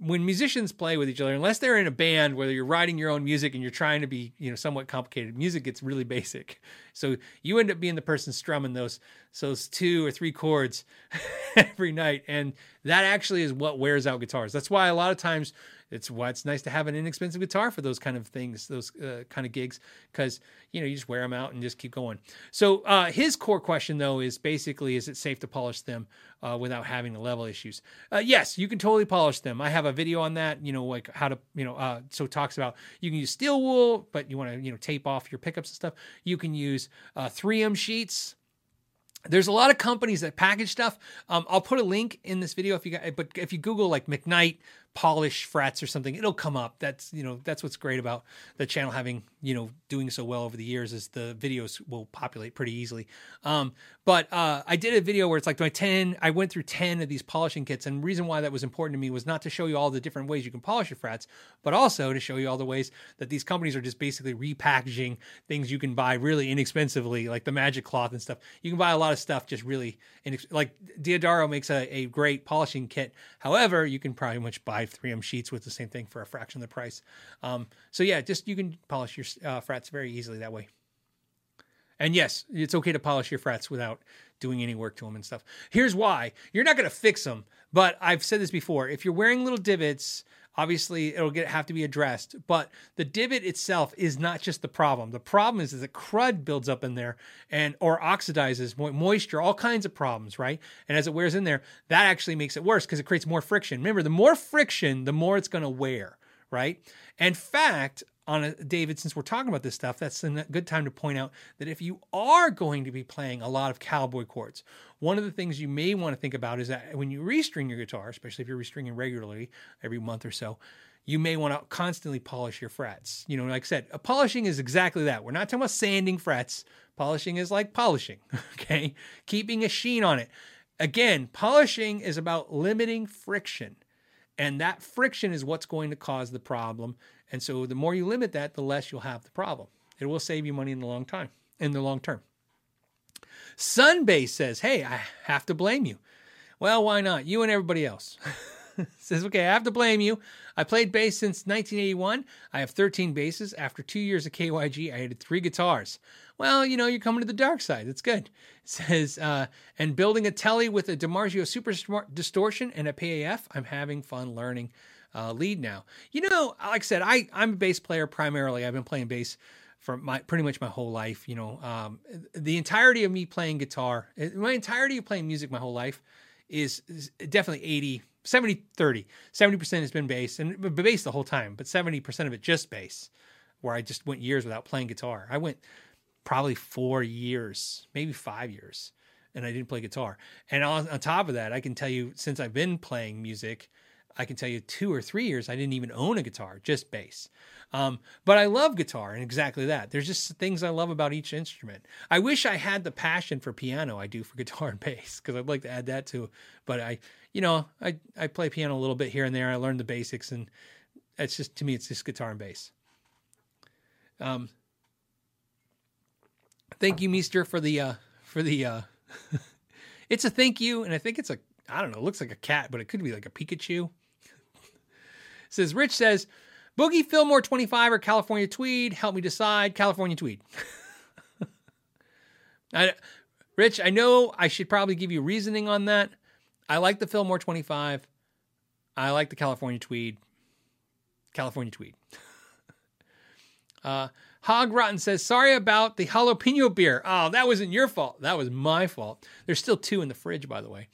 when musicians play with each other, unless they're in a band where you're writing your own music and you're trying to be, you know, somewhat complicated, music gets really basic. So you end up being the person strumming those those two or three chords every night, and that actually is what wears out guitars. That's why a lot of times it's why it's nice to have an inexpensive guitar for those kind of things, those uh, kind of gigs, because you know you just wear them out and just keep going. So uh, his core question though is basically, is it safe to polish them uh, without having the level issues? Uh, yes, you can totally polish them. I have a video on that. You know, like how to, you know, uh, so talks about you can use steel wool, but you want to, you know, tape off your pickups and stuff. You can use 3M uh, sheets there's a lot of companies that package stuff. Um, I'll put a link in this video if you got, but if you Google like McKnight polish frets or something, it'll come up. That's you know that's what's great about the channel having you know doing so well over the years is the videos will populate pretty easily. Um, but uh, I did a video where it's like my ten. I went through ten of these polishing kits, and reason why that was important to me was not to show you all the different ways you can polish your frets, but also to show you all the ways that these companies are just basically repackaging things you can buy really inexpensively, like the magic cloth and stuff. You can buy a lot of stuff just really inex- like D'Addario makes a, a great polishing kit. However, you can probably much buy 3M sheets with the same thing for a fraction of the price. Um, so yeah, just you can polish your uh, frets very easily that way. And yes, it's okay to polish your frets without doing any work to them and stuff. Here's why: you're not going to fix them, but I've said this before. If you're wearing little divots obviously it'll get have to be addressed but the divot itself is not just the problem. The problem is, is that crud builds up in there and or oxidizes moisture all kinds of problems right? And as it wears in there that actually makes it worse because it creates more friction. Remember the more friction the more it's going to wear right? In fact on a, David, since we're talking about this stuff, that's a good time to point out that if you are going to be playing a lot of cowboy chords, one of the things you may want to think about is that when you restring your guitar, especially if you're restringing regularly every month or so, you may want to constantly polish your frets. You know, like I said, polishing is exactly that. We're not talking about sanding frets. Polishing is like polishing, okay? Keeping a sheen on it. Again, polishing is about limiting friction. And that friction is what's going to cause the problem. And so the more you limit that, the less you'll have the problem. It will save you money in the long time, in the long term. Sunbase says, Hey, I have to blame you. Well, why not? You and everybody else. says, okay, I have to blame you. I played bass since 1981. I have 13 basses. After two years of KYG, I added three guitars. Well, you know, you're coming to the dark side. It's good. It says, uh, and building a telly with a DiMarzio Super Distortion and a PAF. I'm having fun learning uh, lead now. You know, like I said, I, I'm a bass player primarily. I've been playing bass for my pretty much my whole life. You know, um, the entirety of me playing guitar, my entirety of playing music my whole life is, is definitely 80, 70, 30. 70% has been bass and bass the whole time, but 70% of it just bass, where I just went years without playing guitar. I went probably four years, maybe five years, and I didn't play guitar. And on, on top of that, I can tell you since I've been playing music, I can tell you two or three years I didn't even own a guitar, just bass. Um, but I love guitar and exactly that. There's just things I love about each instrument. I wish I had the passion for piano I do for guitar and bass because I'd like to add that too. But I, you know, I I play piano a little bit here and there. I learned the basics, and it's just to me, it's just guitar and bass. Um, thank you, Meester, for the uh, for the. Uh, it's a thank you, and I think it's a I don't know. It looks like a cat, but it could be like a Pikachu. says Rich says, Boogie Fillmore 25 or California Tweed. Help me decide. California Tweed. I, Rich, I know I should probably give you reasoning on that. I like the Fillmore 25. I like the California Tweed. California Tweed. uh, Hog Rotten says, sorry about the jalapeno beer. Oh, that wasn't your fault. That was my fault. There's still two in the fridge, by the way.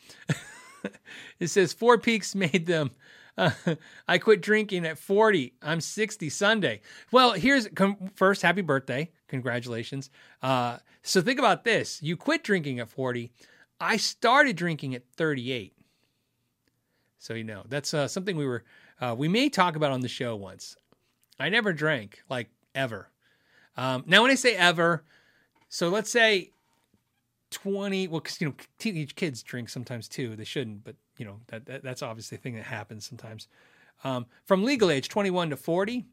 it says, Four Peaks made them. Uh, I quit drinking at 40. I'm 60 Sunday. Well, here's com- first, happy birthday. Congratulations. Uh, so think about this. You quit drinking at 40. I started drinking at 38. So, you know, that's uh, something we were, uh, we may talk about on the show once. I never drank, like ever. Um, now, when I say ever, so let's say 20 well because you know teenage kids drink sometimes too. They shouldn't but you know that, that that's obviously a thing that happens sometimes. Um, from legal age 21 to 40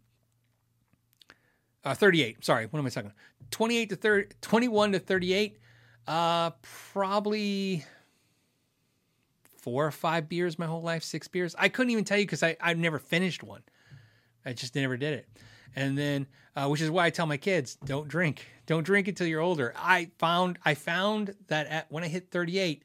uh, 38 sorry what am i talking 28 to 30 21 to 38 uh, probably four or five beers my whole life six beers. I couldn't even tell you because i i've never finished one. I just never did it and then uh, which is why I tell my kids don't drink, don't drink until you're older. I found I found that at, when I hit 38,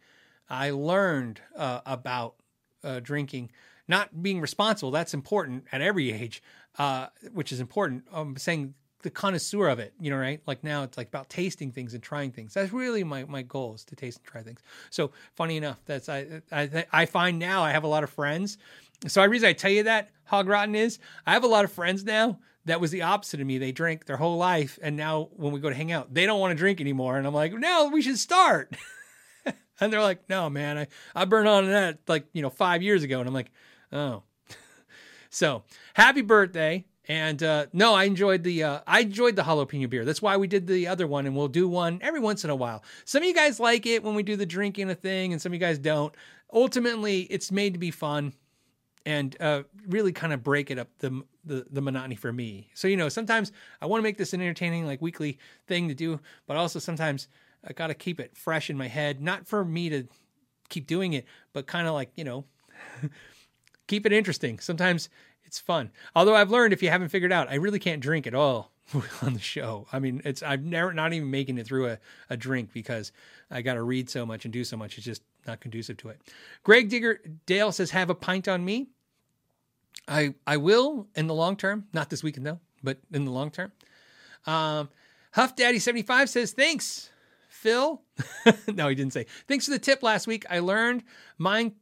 I learned uh, about uh, drinking, not being responsible. That's important at every age, uh, which is important. I'm saying the connoisseur of it, you know, right? Like now it's like about tasting things and trying things. That's really my, my goal is to taste and try things. So funny enough, that's I I I find now I have a lot of friends. So the reason I tell you that hog rotten is I have a lot of friends now that was the opposite of me. They drank their whole life, and now when we go to hang out, they don't want to drink anymore. And I'm like, no, we should start. and they're like, no, man, I I burned on that like you know five years ago, and I'm like, oh. so happy birthday. And uh, no, I enjoyed the uh, I enjoyed the jalapeno beer. That's why we did the other one, and we'll do one every once in a while. Some of you guys like it when we do the drinking a thing, and some of you guys don't. Ultimately, it's made to be fun and uh, really kind of break it up the, the, the monotony for me. So you know, sometimes I want to make this an entertaining like weekly thing to do, but also sometimes I got to keep it fresh in my head, not for me to keep doing it, but kind of like you know, keep it interesting. Sometimes it's fun. Although I've learned if you haven't figured out, I really can't drink at all on the show. I mean, it's I'm never not even making it through a, a drink because I got to read so much and do so much. It's just not conducive to it. Greg Digger Dale says, "Have a pint on me." I I will in the long term, not this weekend though, but in the long term. Um, Huff Daddy seventy five says thanks, Phil. no, he didn't say thanks for the tip last week. I learned mine.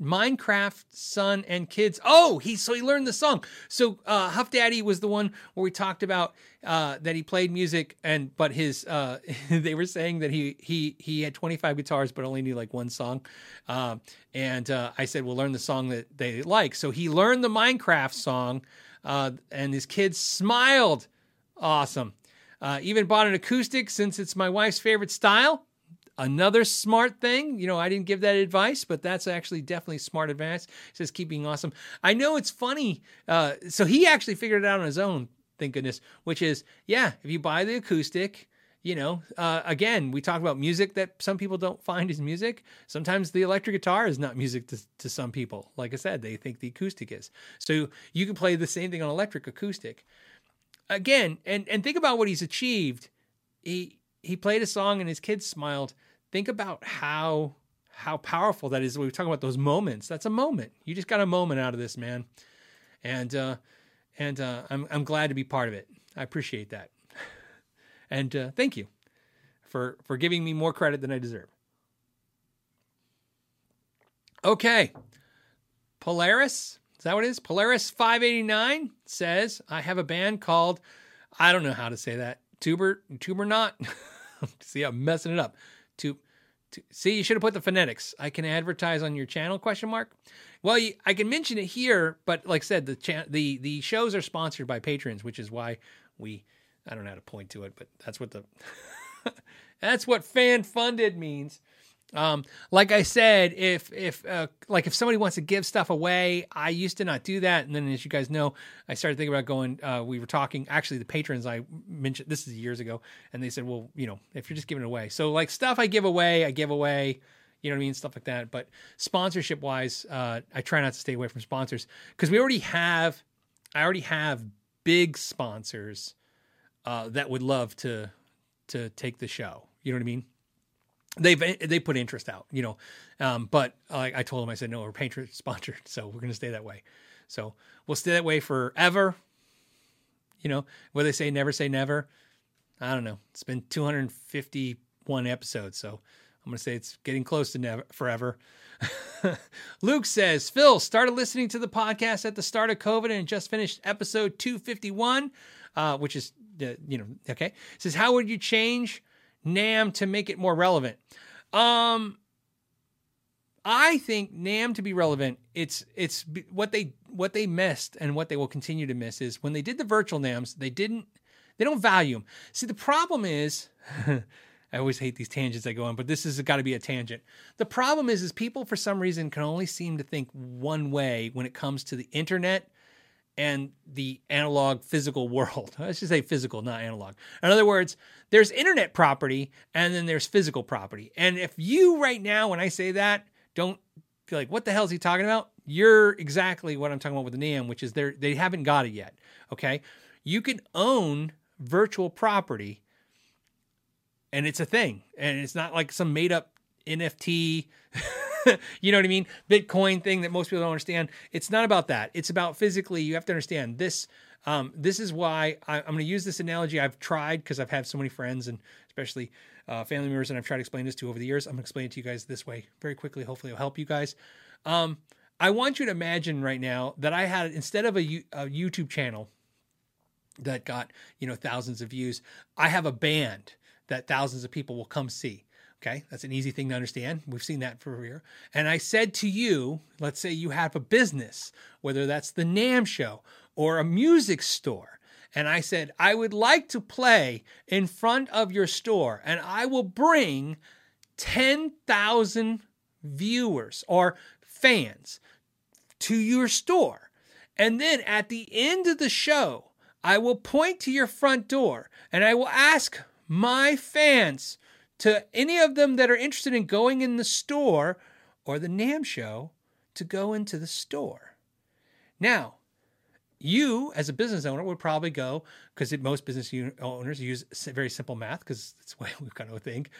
Minecraft son and kids. Oh, he so he learned the song. So uh, Huff Daddy was the one where we talked about uh, that he played music and but his uh, they were saying that he he he had 25 guitars but only knew like one song. Um, and uh, I said, "Well, learn the song that they like." So he learned the Minecraft song, uh, and his kids smiled. Awesome. Uh, even bought an acoustic since it's my wife's favorite style another smart thing. You know, I didn't give that advice, but that's actually definitely smart advice. It says keeping awesome. I know it's funny. Uh, so he actually figured it out on his own. Thank goodness. Which is, yeah, if you buy the acoustic, you know, uh, again, we talk about music that some people don't find is music. Sometimes the electric guitar is not music to, to some people. Like I said, they think the acoustic is. So you can play the same thing on electric acoustic. Again, and and think about what he's achieved. He he played a song and his kids smiled think about how how powerful that is. We were talking about those moments. That's a moment. You just got a moment out of this, man. And uh, and uh, I'm I'm glad to be part of it. I appreciate that. And uh, thank you for for giving me more credit than I deserve. Okay, Polaris. Is that what it is? Polaris 589 says, I have a band called, I don't know how to say that. Tuber, tuber not. See, I'm messing it up. To, to see, you should have put the phonetics. I can advertise on your channel? Question mark. Well, you, I can mention it here, but like I said, the cha- the the shows are sponsored by patrons, which is why we. I don't know how to point to it, but that's what the that's what fan funded means. Um, like I said, if if uh, like if somebody wants to give stuff away, I used to not do that, and then as you guys know, I started thinking about going. Uh, we were talking actually the patrons I mentioned this is years ago, and they said, well, you know, if you're just giving it away, so like stuff I give away, I give away. You know what I mean? Stuff like that. But sponsorship wise, uh, I try not to stay away from sponsors because we already have, I already have big sponsors uh, that would love to to take the show. You know what I mean? They've they put interest out, you know. Um, but I, I told them I said no, we're patron sponsored, so we're going to stay that way. So we'll stay that way forever. You know, what they say, never say never. I don't know. It's been 251 episodes, so I'm going to say it's getting close to never forever. Luke says, Phil started listening to the podcast at the start of COVID and just finished episode 251, uh, which is, uh, you know, okay. Says, how would you change NAMM to make it more relevant? Um, I think NAMM to be relevant, it's it's what they what they missed and what they will continue to miss is when they did the virtual NAMMs, they didn't they don't value them. See, the problem is. I always hate these tangents I go on, but this has got to be a tangent. The problem is, is people for some reason can only seem to think one way when it comes to the internet and the analog physical world. I should say physical, not analog. In other words, there's internet property and then there's physical property. And if you right now, when I say that, don't feel like, what the hell is he talking about? You're exactly what I'm talking about with the NAMM, which is they they haven't got it yet. Okay. You can own virtual property and it's a thing. And it's not like some made up NFT you know what I mean? Bitcoin thing that most people don't understand. It's not about that. It's about physically. You have to understand this. Um, this is why I, am going to use this analogy. I've tried because I've had so many friends and especially uh, family members, and I've tried to explain this to over the years. I'm going to explain it to you guys this way very quickly. Hopefully, it'll help you guys. Um, I want you to imagine right now that I had instead of a, a YouTube channel that got you know thousands of views, I have a band that thousands of people will come see. Okay, that's an easy thing to understand. We've seen that for a year. And I said to you, let's say you have a business, whether that's the NAMM show or a music store. And I said, I would like to play in front of your store, and I will bring 10,000 viewers or fans to your store. And then at the end of the show, I will point to your front door and I will ask my fans to any of them that are interested in going in the store or the NAMM show to go into the store. Now, you as a business owner would probably go because most business owners use very simple math because that's the way we kind of think.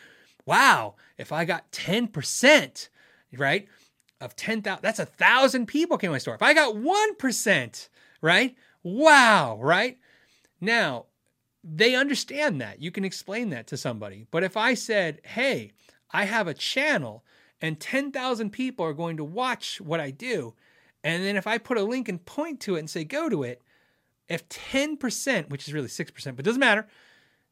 Wow, if I got 10%, right, of 10,000, that's a thousand people came to my store. If I got 1%, right, wow, right? Now, they understand that. You can explain that to somebody. But if I said, hey, I have a channel and 10,000 people are going to watch what I do. And then if I put a link and point to it and say, go to it, if 10%, which is really 6%, but doesn't matter,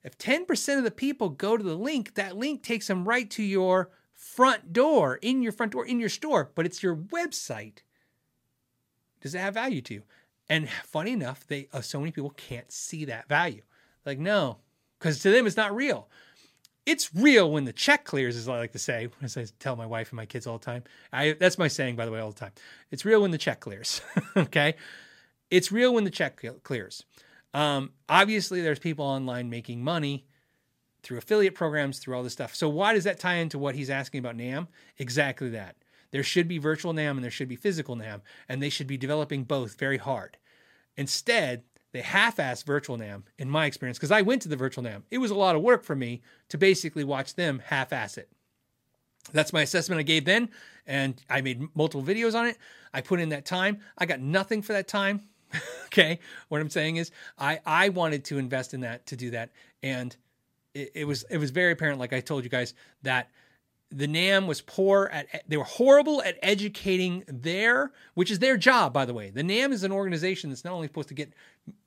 if 10% of the people go to the link, that link takes them right to your front door, in your front door, in your store, but it's your website. Does it have value to you? And funny enough, they uh, so many people can't see that value. Like, no, because to them it's not real. It's real when the check clears, as I like to say, as I tell my wife and my kids all the time. I that's my saying, by the way, all the time. It's real when the check clears. okay, it's real when the check clears. Um, obviously, there's people online making money through affiliate programs, through all this stuff. So why does that tie into what he's asking about NAMM? Exactly that. There should be virtual NAMM and there should be physical NAMM, and they should be developing both very hard. Instead, they half-ass virtual NAMM, in my experience, because I went to the virtual NAMM. It was a lot of work for me to basically watch them half-ass it. That's my assessment I gave then, and I made multiple videos on it. I put in that time. I got nothing for that time. okay, what I'm saying is, I I wanted to invest in that to do that, and it, it was it was very apparent, like I told you guys, that the NAMM was poor at they were horrible at educating their which is their job by the way. The NAMM is an organization that's not only supposed to get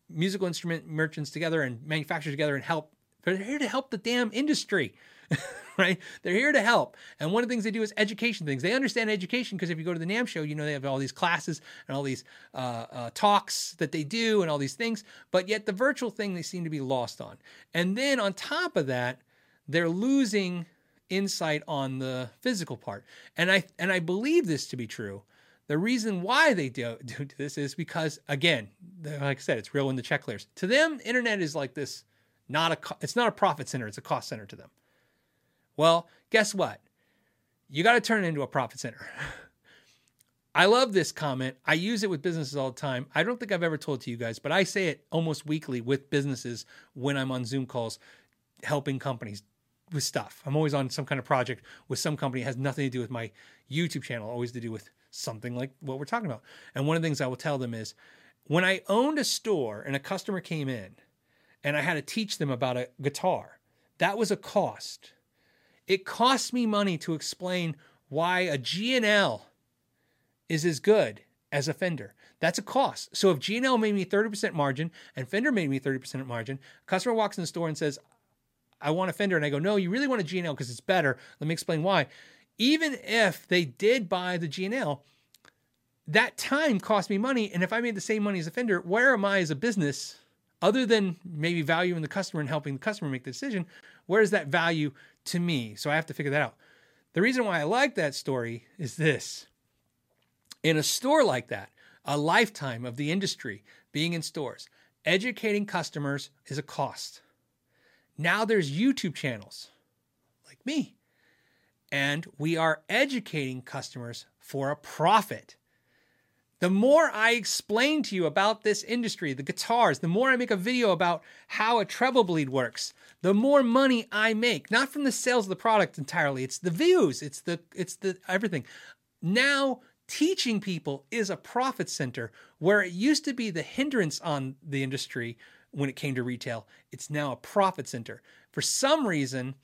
musical instrument merchants together and manufacturers together and help they're here to help the damn industry. right? They're here to help. And one of the things they do is education things. They understand education because if you go to the NAMM show, you know they have all these classes and all these uh, uh, talks that they do and all these things. But yet the virtual thing they seem to be lost on. And then on top of that, they're losing insight on the physical part. And I and I believe this to be true. The reason why they do, do this is because again, like I said, it's real when the check clears. To them, internet is like this not a it's not a profit center, it's a cost center to them. Well, guess what? You got to turn it into a profit center. I love this comment. I use it with businesses all the time. I don't think I've ever told to you guys, but I say it almost weekly with businesses when I'm on Zoom calls helping companies with stuff. I'm always on some kind of project with some company. It has nothing to do with my YouTube channel, always to do with something like what we're talking about. And one of the things I will tell them is when I owned a store and a customer came in and I had to teach them about a guitar, that was a cost. It cost me money to explain why a G&L is as good as a Fender. That's a cost. So if G&L made me 30% margin and Fender made me 30% margin, customer walks in the store and says, I want a Fender. And I go, no, you really want a G&L because it's better. Let me explain why. Even if they did buy the G&L, that time cost me money. And if I made the same money as a Fender, where am I as a business, other than maybe valuing the customer and helping the customer make the decision? Where is that value to me? So I have to figure that out. The reason why I like that story is this. In a store like that, a lifetime of the industry being in stores, educating customers is a cost. Now there's YouTube channels like me, and we are educating customers for a profit. The more I explain to you about this industry, the guitars, the more I make a video about how a treble bleed works, the more money I make. Not from the sales of the product entirely. It's the views, it's the it's the everything. Now teaching people is a profit center where it used to be the hindrance on the industry when it came to retail. It's now a profit center. For some reason,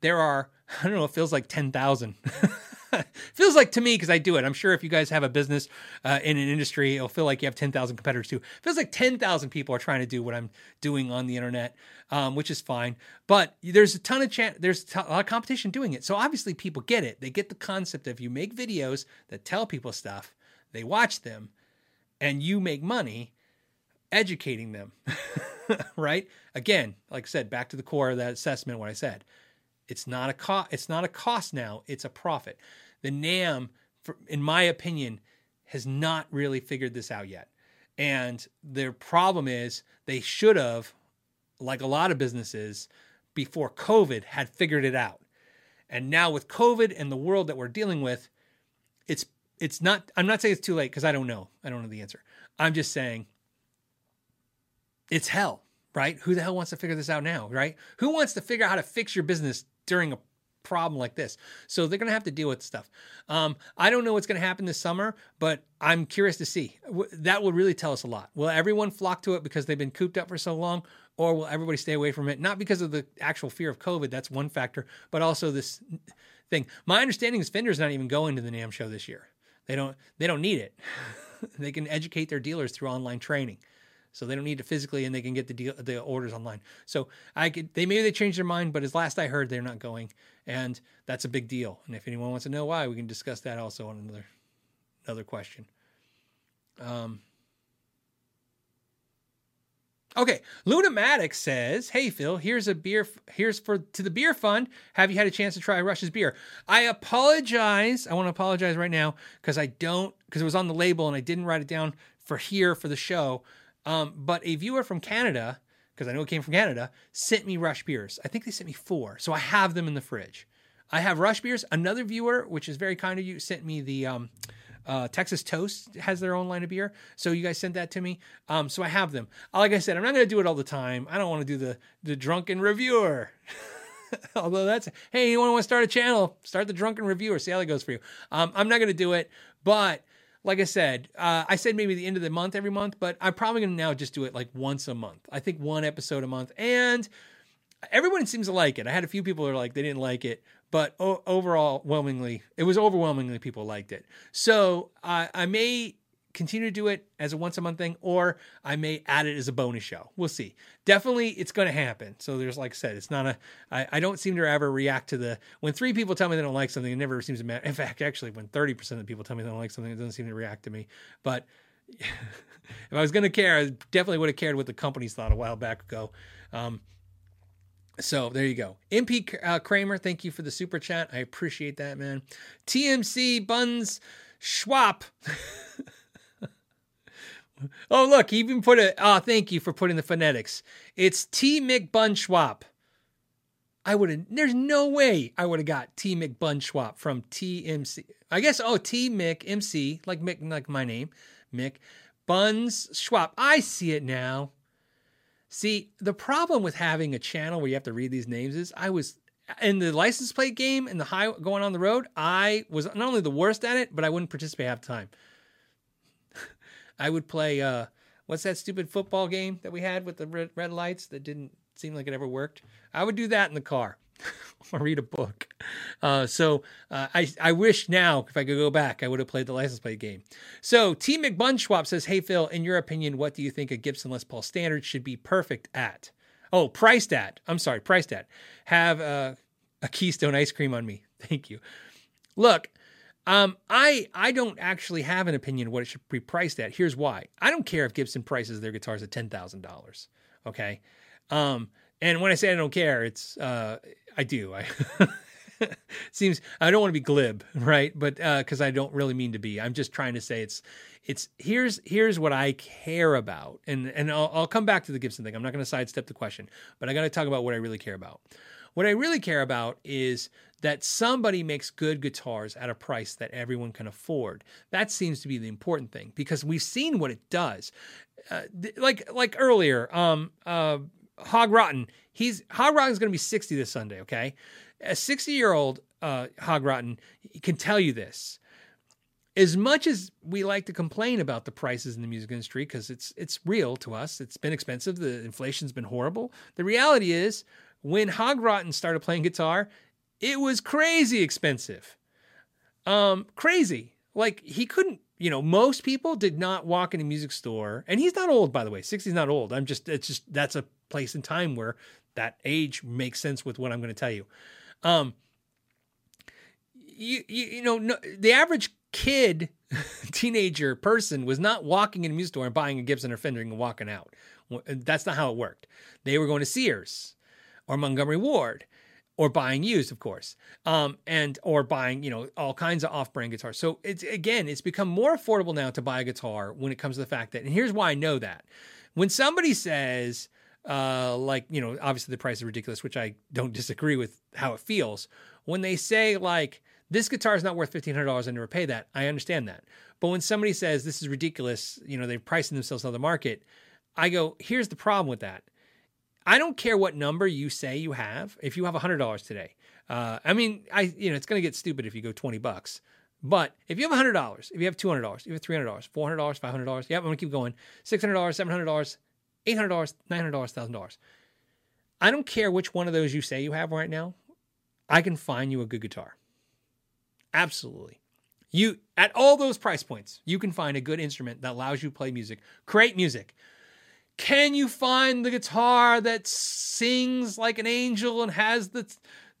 there are, I don't know, it feels like 10,000. feels like to me because I do it. I'm sure if you guys have a business uh, in an industry, it'll feel like you have 10,000 competitors too. feels like 10,000 people are trying to do what I'm doing on the internet, um, which is fine. But there's a ton of chance, there's a lot of competition doing it. So obviously people get it. They get the concept of you make videos that tell people stuff, they watch them, and you make money educating them, right? Again, like I said, back to the core of that assessment, what I said. It's not a cost. It's not a cost now. It's a profit. The NAMM, for, in my opinion, has not really figured this out yet. And their problem is they should have, like a lot of businesses, before COVID had figured it out. And now with COVID and the world that we're dealing with, it's it's not. I'm not saying it's too late because I don't know. I don't know the answer. I'm just saying it's hell, right? Who the hell wants to figure this out now, right? Who wants to figure out how to fix your business during a problem like this? So they're going to have to deal with stuff. Um, I don't know what's going to happen this summer, but I'm curious to see. That will really tell us a lot. Will everyone flock to it because they've been cooped up for so long, or will everybody stay away from it? Not because of the actual fear of COVID, that's one factor, but also this thing. My understanding is Fender's not even going to the NAMM show this year. They don't. They don't need it. they can educate their dealers through online training, so they don't need it physically, and they can get the deal, the orders online. So I could. They maybe they changed their mind, but as last I heard, they're not going, and that's a big deal. And if anyone wants to know why, we can discuss that also on another another question. Um, Okay, Lunamatic says, "Hey Phil, here's a beer. Here's for to the beer fund. Have you had a chance to try Rush's beer? I apologize. I want to apologize right now because I don't because it was on the label and I didn't write it down for here for the show. Um, but a viewer from Canada, because I know it came from Canada, sent me Rush beers. I think they sent me four, so I have them in the fridge. I have Rush beers. Another viewer, which is very kind of you, sent me the um, uh, Texas Toast has their own line of beer, so you guys sent that to me. Um, so I have them. Like I said, I'm not going to do it all the time. I don't want to do the the drunken reviewer. Although that's hey, you want to start a channel? Start the drunken reviewer. See how that goes for you. Um, I'm not going to do it, but like I said, uh, I said maybe the end of the month every month, but I'm probably going to now just do it like once a month. I think one episode a month, and everyone seems to like it. I had a few people who are like they didn't like it, but o- overall, overwhelmingly, it was overwhelmingly people liked it. So I I may continue to do it as a once a month thing, or I may add it as a bonus show. We'll see. Definitely, it's going to happen. So there's, like I said, it's not a. I, I don't seem to ever react to the when three people tell me they don't like something. It never seems to matter. In fact, actually, when thirty percent of the people tell me they don't like something, it doesn't seem to react to me. But if I was going to care, I definitely would have cared what the companies thought a while back ago. Um, so there you go. MP uh, Kramer, thank you for the super chat. I appreciate that, man. TMC Buns Schwab. oh, look, he even put a. Oh, thank you for putting the phonetics. It's T McBun Schwab. I would have. There's no way I would have got T McBun Schwab from TMC. I guess. Oh, T Mick MC, like Mick, like my name, Mick Buns Schwab. I see it now. See, the problem with having a channel where you have to read these names is I was in the license plate game and the high going on the road. I was not only the worst at it, but I wouldn't participate half the time. I would play uh, what's that stupid football game that we had with the red, red lights that didn't seem like it ever worked. I would do that in the car or read a book. Uh, so uh, I I wish now if I could go back, I would have played the license plate game. So T McBunschwap says, "Hey Phil, in your opinion, what do you think a Gibson Les Paul Standard should be perfect at? Oh, priced at. I'm sorry, priced at. Have uh, a Keystone ice cream on me. Thank you. Look." Um, I I don't actually have an opinion what it should be priced at. Here's why. I don't care if Gibson prices their guitars at ten thousand dollars. Okay. Um, and when I say I don't care, it's uh, I do. I seems I don't want to be glib, right? But because uh, I don't really mean to be, I'm just trying to say it's it's here's here's what I care about, and and I'll, I'll come back to the Gibson thing. I'm not going to sidestep the question, but I got to talk about what I really care about. What I really care about is that somebody makes good guitars at a price that everyone can afford. That seems to be the important thing because we've seen what it does. Uh, th- like like earlier, um, uh, Hog Rotten. He's Hog Rotten is going to be 60 this Sunday. Okay, a 60 year old uh, Hog Rotten can tell you this. As much as we like to complain about the prices in the music industry because it's it's real to us, it's been expensive. The inflation's been horrible. The reality is, when Hog Rotten started playing guitar, it was crazy expensive. Um, crazy. Like he couldn't you know, most people did not walk in a music store, and he's not old, by the way. 60's not old. I'm just, it's just, that's a place and time where that age makes sense with what I'm going to tell you. Um, you, you, you know, no, the average kid, teenager person was not walking in a music store and buying a Gibson or Fender and walking out. That's not how it worked. They were going to Sears or Montgomery Ward or buying used, of course, um, and or buying you know all kinds of off-brand guitars. So it's again, it's become more affordable now to buy a guitar when it comes to the fact that, and here's why I know that when somebody says, uh, like you know, obviously the price is ridiculous, which I don't disagree with how it feels. When they say like this guitar is not worth fifteen hundred dollars, I never pay that. I understand that. But when somebody says this is ridiculous, you know, they're pricing themselves out of the market. I go, here's the problem with that I don't care what number you say you have. If you have $100 today, uh, I mean, I you know, it's going to get stupid if you go 20 bucks. But if you have $100, if you have $200, if you have $300, $400, $500, yep, I'm going to keep going. $600, $700, $800, $900, $1,000. I don't care which one of those you say you have right now. I can find you a good guitar. Absolutely. You at all those price points, you can find a good instrument that allows you to play music, create music. Can you find the guitar that sings like an angel and has the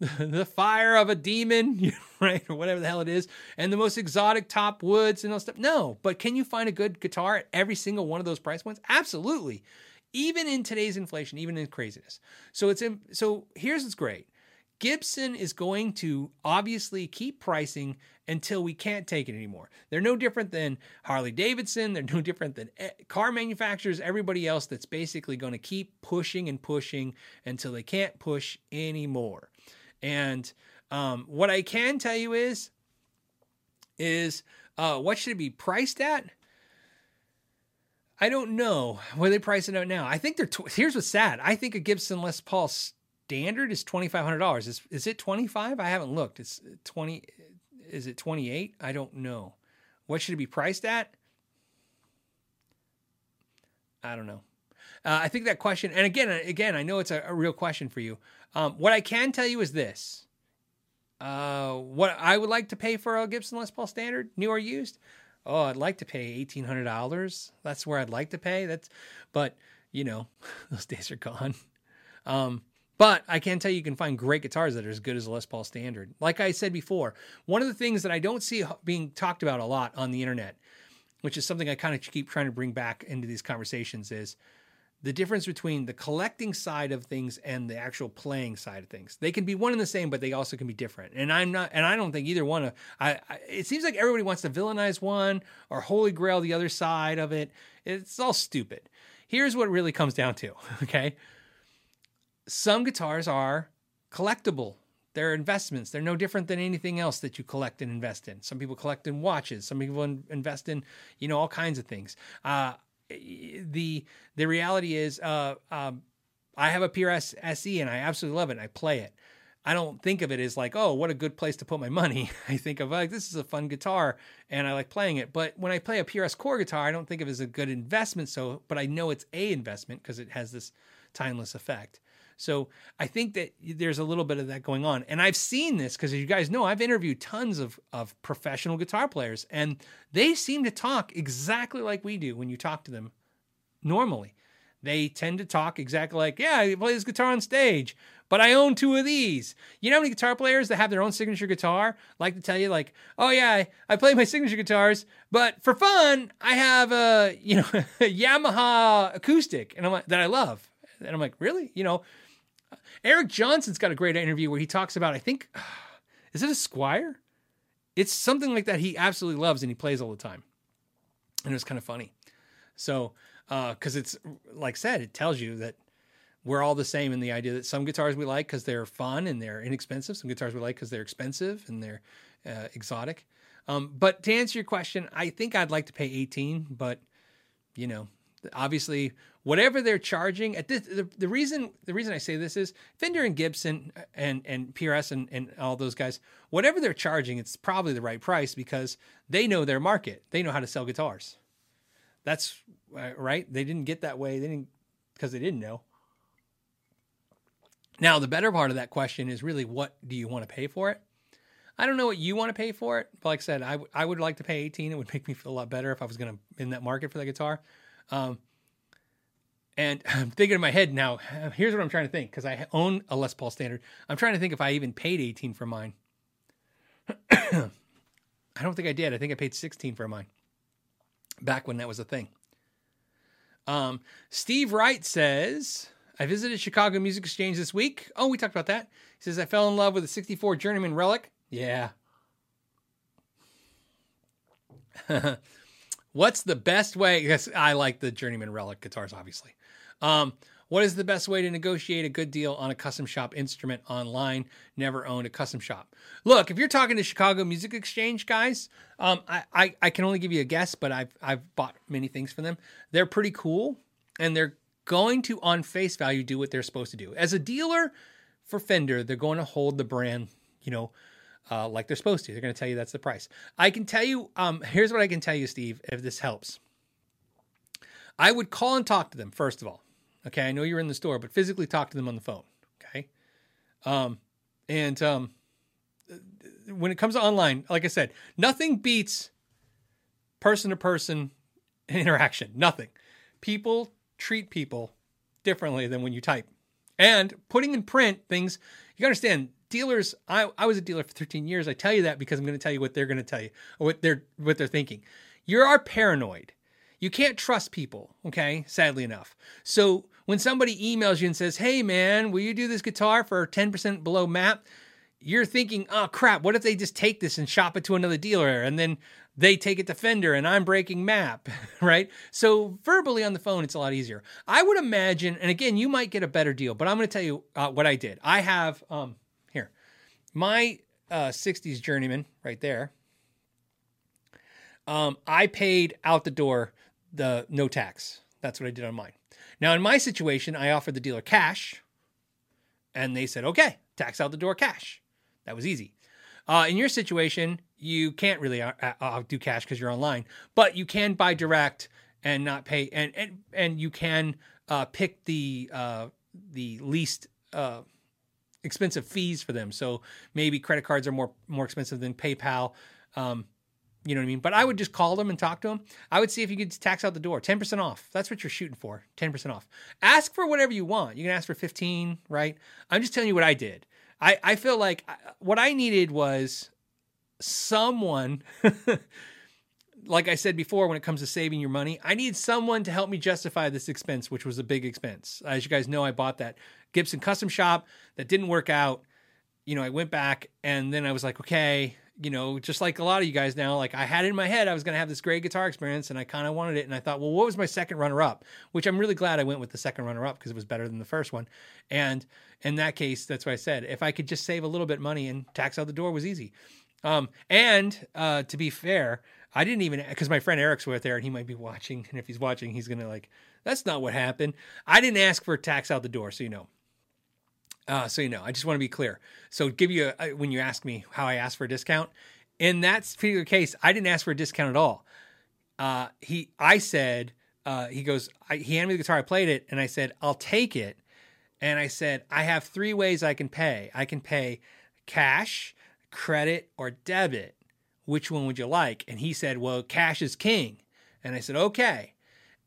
the fire of a demon, right, or whatever the hell it is, and the most exotic top woods and all stuff? No, but can you find a good guitar at every single one of those price points? Absolutely. Even in today's inflation, even in craziness. So it's in, so here's what's great. Gibson is going to obviously keep pricing until we can't take it anymore. They're no different than Harley Davidson. They're no different than eh, car manufacturers, everybody else that's basically going to keep pushing and pushing until they can't push anymore. And um, what I can tell you is, is uh, what should it be priced at? I don't know where they price it out now. I think they're. Tw- Here's what's sad. I think a Gibson Les Paul standard is twenty five hundred dollars. Is is it twenty five? I haven't looked. It's twenty. Is it twenty eight? I don't know. What should it be priced at? I don't know. Uh, I think that question, and again, again, I know it's a, a real question for you. Um, what I can tell you is this: uh, what I would like to pay for a Gibson Les Paul Standard, new or used. Oh, I'd like to pay eighteen hundred dollars. That's where I'd like to pay. That's, but you know, those days are gone. Um, but I can tell you, you can find great guitars that are as good as a Les Paul Standard. Like I said before, one of the things that I don't see being talked about a lot on the internet, which is something I kind of keep trying to bring back into these conversations, is the difference between the collecting side of things and the actual playing side of things. They can be one and the same, but they also can be different. And I'm not, and I don't think either one of. I, I it seems like everybody wants to villainize one or holy grail the other side of it. It's all stupid. Here's what really comes down to. Okay, some guitars are collectible. They're investments. They're no different than anything else that you collect and invest in. Some people collect in watches. Some people invest in, you know, all kinds of things. Uh, the the reality is, uh, um, I have a PRS SE and I absolutely love it. And I play it. I don't think of it as like, oh, what a good place to put my money. I think of like this is a fun guitar and I like playing it. But when I play a PRS core guitar, I don't think of it as a good investment. So, but I know it's a investment because it has this timeless effect. So I think that there's a little bit of that going on. And I've seen this because as you guys know, I've interviewed tons of, of professional guitar players and they seem to talk exactly like we do when you talk to them normally. They tend to talk exactly like, yeah, I play this guitar on stage, but I own two of these. You know how many guitar players that have their own signature guitar like to tell you, like, oh yeah, I, I play my signature guitars, but for fun, I have a you know a Yamaha acoustic, and I'm like, that I love, and I'm like, really, you know, Eric Johnson's got a great interview where he talks about, I think, is it a Squier? It's something like that he absolutely loves and he plays all the time. And it was kind of funny. So, because uh, it's like I said, it tells you that we're all the same in the idea that some guitars we like because they're fun and they're inexpensive. Some guitars we like because they're expensive and they're uh, exotic. Um, but to answer your question, I think I'd like to pay 18, but you know, obviously whatever they're charging at this the, the reason the reason I say this is Fender and Gibson and and PRS and, and all those guys whatever they're charging it's probably the right price because they know their market. They know how to sell guitars. That's uh, right? They didn't get that way. They didn't because they didn't know. Now the better part of that question is really what do you want to pay for it? I don't know what you want to pay for it. But like I said I, w- I would like to pay 18 it would make me feel a lot better if I was going to in that market for that guitar um, and I'm thinking in my head now, here's what I'm trying to think because I own a Les Paul Standard. I'm trying to think if I even paid 18 for mine. I don't think I did. I think I paid 16 for mine back when that was a thing. Um, Steve Wright says, I visited Chicago Music Exchange this week. Oh, we talked about that. He says, I fell in love with a 64 Journeyman Relic. Yeah. What's the best way? Yes, I like the Journeyman Relic guitars, obviously. Um, what is the best way to negotiate a good deal on a custom shop instrument online? Never owned a custom shop. Look, if you're talking to Chicago Music Exchange guys, um, I, I, I can only give you a guess, but I've I've bought many things from them. They're pretty cool, and they're going to, on face value, do what they're supposed to do. As a dealer for Fender, they're going to hold the brand, you know, uh, like they're supposed to. They're going to tell you that's the price. I can tell you. Um, here's what I can tell you, Steve, if this helps. I would call and talk to them first of all Okay, I know you're in the store, but physically talk to them on the phone. Okay, um, and um, when it comes to online, like I said, nothing beats person to person interaction. Nothing. People treat people differently than when you type. And putting in print things, you understand, dealers, I, I was a dealer for 13 years. I tell you that because I'm gonna tell you what they're gonna tell you what they're what they're thinking. You are paranoid. You can't trust people, okay? Sadly enough. So when somebody emails you and says, Hey man, will you do this guitar for 10% below map? You're thinking, oh crap, what if they just take this and shop it to another dealer and then they take it to Fender and I'm breaking map, right? So verbally on the phone, it's a lot easier. I would imagine, and again, you might get a better deal, but I'm going to tell you uh, what I did. I have um, my uh, 60s journeyman right there. Um, I paid out the door the no tax. That's what I did on mine. Now, in my situation, I offered the dealer cash, and they said, okay, tax out the door cash. That was easy. Uh, in your situation, you can't really uh, uh, do cash because you're online, but you can buy direct and not pay, and and and you can uh, pick the uh, the least uh, expensive fees for them. So maybe credit cards are more more expensive than PayPal. Um, you know what I mean? But I would just call them and talk to them. I would see if you could tax out the door, 10% off. That's what you're shooting for, 10% off. Ask for whatever you want. You can ask for 15, right? I'm just telling you what I did. I, I feel like what I needed was someone, like I said before, when it comes to saving your money, I need someone to help me justify this expense, which was a big expense. As you guys know, I bought that Gibson custom shop that didn't work out. You know, I went back and then I was like, okay, you know, just like a lot of you guys now, like I had it in my head, I was going to have this great guitar experience and I kind of wanted it. And I thought, well, what was my second runner up? Which I'm really glad I went with the second runner up because it was better than the first one. And in that case, that's what I said. If I could just save a little bit money and tax out the door was easy. Um, and uh, to be fair, I didn't even, because my friend Eric's with there and he might be watching. And if he's watching, he's going to like, that's not what happened. I didn't ask for tax out the door. So, you know, uh, so you know, I just want to be clear. So give you a, when you ask me how I asked for a discount, in that particular case, I didn't ask for a discount at all. Uh, he, I said, uh, he goes, I, he handed me the guitar, I played it, and I said, I'll take it. And I said, I have three ways I can pay. I can pay cash, credit, or debit. Which one would you like? And he said, Well, cash is king. And I said, Okay.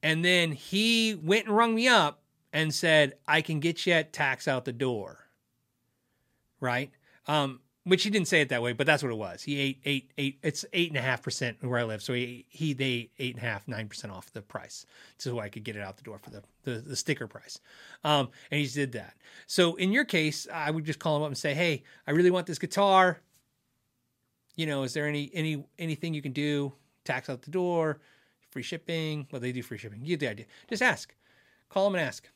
And then he went and rung me up and said, I can get you at tax out the door. Right? Um, which he didn't say it that way, but that's what it was. He ate eight eight. It's eight and a half percent where I live, so he he they eight and a half nine percent off the price, so I could get it out the door for the the, the sticker price. Um, and he did that. So in your case, I would just call him up and say, "Hey, I really want this guitar. You know, is there any any anything you can do? Tax out the door, free shipping. Well, they do free shipping. You get the idea. Just ask. Call him and ask.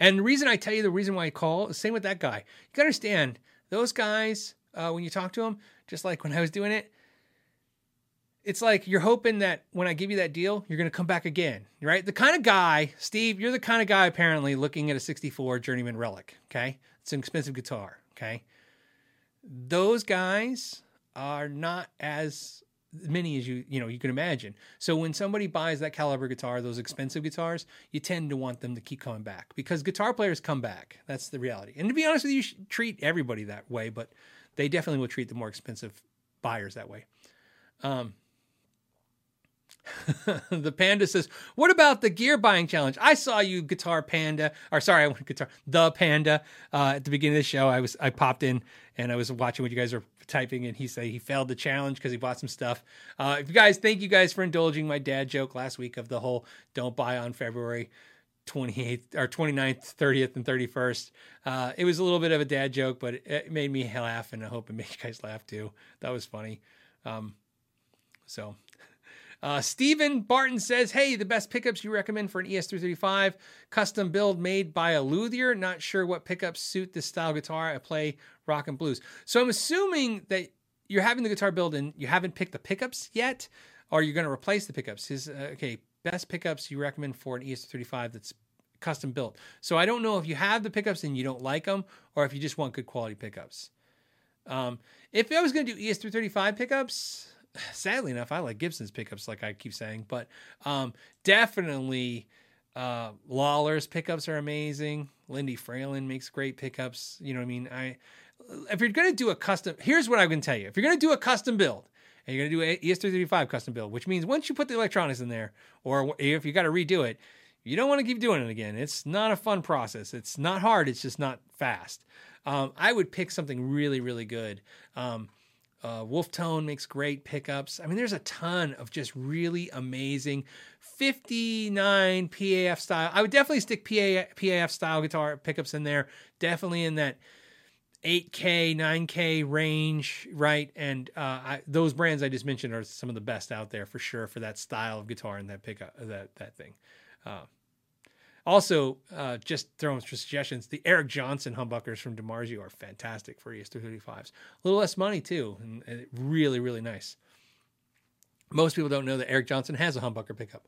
And the reason I tell you the reason why I call, same with that guy. You got to understand those guys, uh, when you talk to them, just like when I was doing it, it's like you're hoping that when I give you that deal, you're to come back again, right? The kind of guy, Steve, you're the kind of guy apparently looking at a 64 Journeyman Relic, okay? It's an expensive guitar, okay? Those guys are not as many as you you know you can imagine. So when somebody buys that caliber guitar, those expensive guitars, you tend to want them to keep coming back because guitar players come back. That's the reality. And to be honest with you, you should treat everybody that way, but they definitely will treat the more expensive buyers that way. Um, the panda says, "What about the gear buying challenge? I saw you, Guitar Panda, or sorry, I went guitar the Panda uh, at the beginning of the show. I was I popped in and I was watching what you guys are typing, and he said he failed the challenge because he bought some stuff. Uh, if you guys, thank you guys for indulging my dad joke last week of the whole don't buy on February 28th or 29th, 30th, and 31st. Uh, it was a little bit of a dad joke, but it, it, made me laugh, and I hope it made you guys laugh too. That was funny. Um, so uh, Stephen Barton says, Hey, the best pickups you recommend for an ES335 custom build made by a luthier. Not sure what pickups suit this style guitar. I play rock and blues. So I'm assuming that you're having the guitar build and you haven't picked the pickups yet, or you're going to replace the pickups. His, uh, okay, best pickups you recommend for an ES335 that's custom built. So I don't know if you have the pickups and you don't like them, or if you just want good quality pickups. Um, if I was going to do ES335 pickups, sadly enough, I like Gibson's pickups, like I keep saying, but um, definitely uh, Lollar's pickups are amazing. Lindy Fralin makes great pickups. You know what I mean? I if you're to do a custom, here's what I'm to tell you. If you're to do a custom build, and you're to do a E ES335 custom build, which means once you put the electronics in there, or if you got to redo it, you don't want to keep doing it again. It's not a fun process. It's not hard. It's just not fast. Um, I would pick something really, really good. Um, uh, Wolfetone makes great pickups. I mean, there's a ton of just really amazing 59 PAF style. I would definitely stick PA, PAF style guitar pickups in there. Definitely in that 8K, 9K range, right? And uh, I, those brands I just mentioned are some of the best out there for sure for that style of guitar and that pickup, that that thing. Uh, also, uh, just throwing some suggestions. The Eric Johnson humbuckers from DiMarzio are fantastic for E ES235s. A little less money too, and, and really, really nice. Most people don't know that Eric Johnson has a humbucker pickup.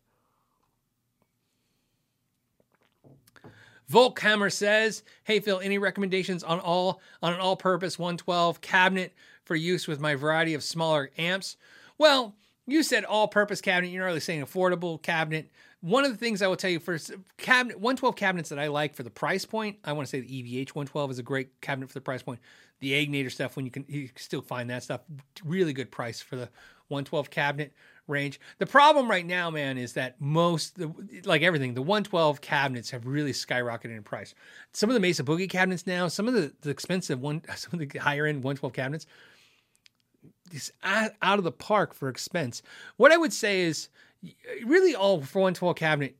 Volkhammer says, "Hey Phil, any recommendations on all on an all-purpose 112 cabinet for use with my variety of smaller amps?" Well, you said all-purpose cabinet. You're not really saying affordable cabinet. One of the things I will tell you for cabinet 112 cabinets that I like for the price point, I want to say the EVH 112 is a great cabinet for the price point. The Egnater stuff, when you can, you can still find that stuff, really good price for the 112 cabinet range. The problem right now, man, is that most, like everything, the 112 cabinets have really skyrocketed in price. Some of the Mesa Boogie cabinets now, some of the, the expensive one, some of the higher end 112 cabinets, out out of the park for expense. What I would say is really all for 112 cabinet,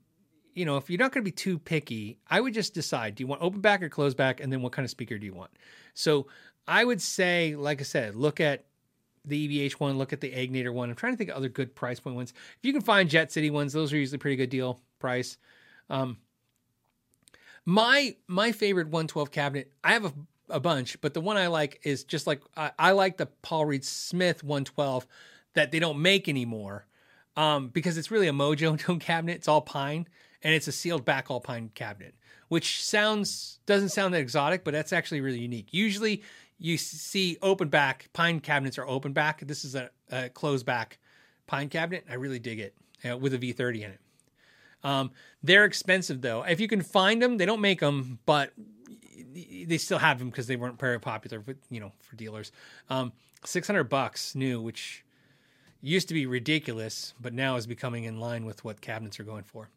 you know, if you're not going to be too picky, I would just decide do you want open back or closed back? And then what kind of speaker do you want? So I would say, like I said, look at the EVH one, look at the Egnater one. I'm trying to think of other good price point ones. If you can find Jet City ones, those are usually pretty good deal price. Um, my my favorite 112 cabinet, I have a, a bunch, but the one I like is just like I, I like the Paul Reed Smith 112 that they don't make anymore um, because it's really a Mojo tone cabinet. It's all pine and it's a sealed back all pine cabinet, which sounds doesn't sound that exotic, but that's actually really unique. Usually you see open back pine cabinets are open back. This is a, a closed back pine cabinet. I really dig it uh, with a V30 in it. Um, they're expensive though. If you can find them, they don't make them, but they still have them because they weren't very popular with you know for dealers. Um, Six hundred bucks new, which used to be ridiculous, but now is becoming in line with what cabinets are going for.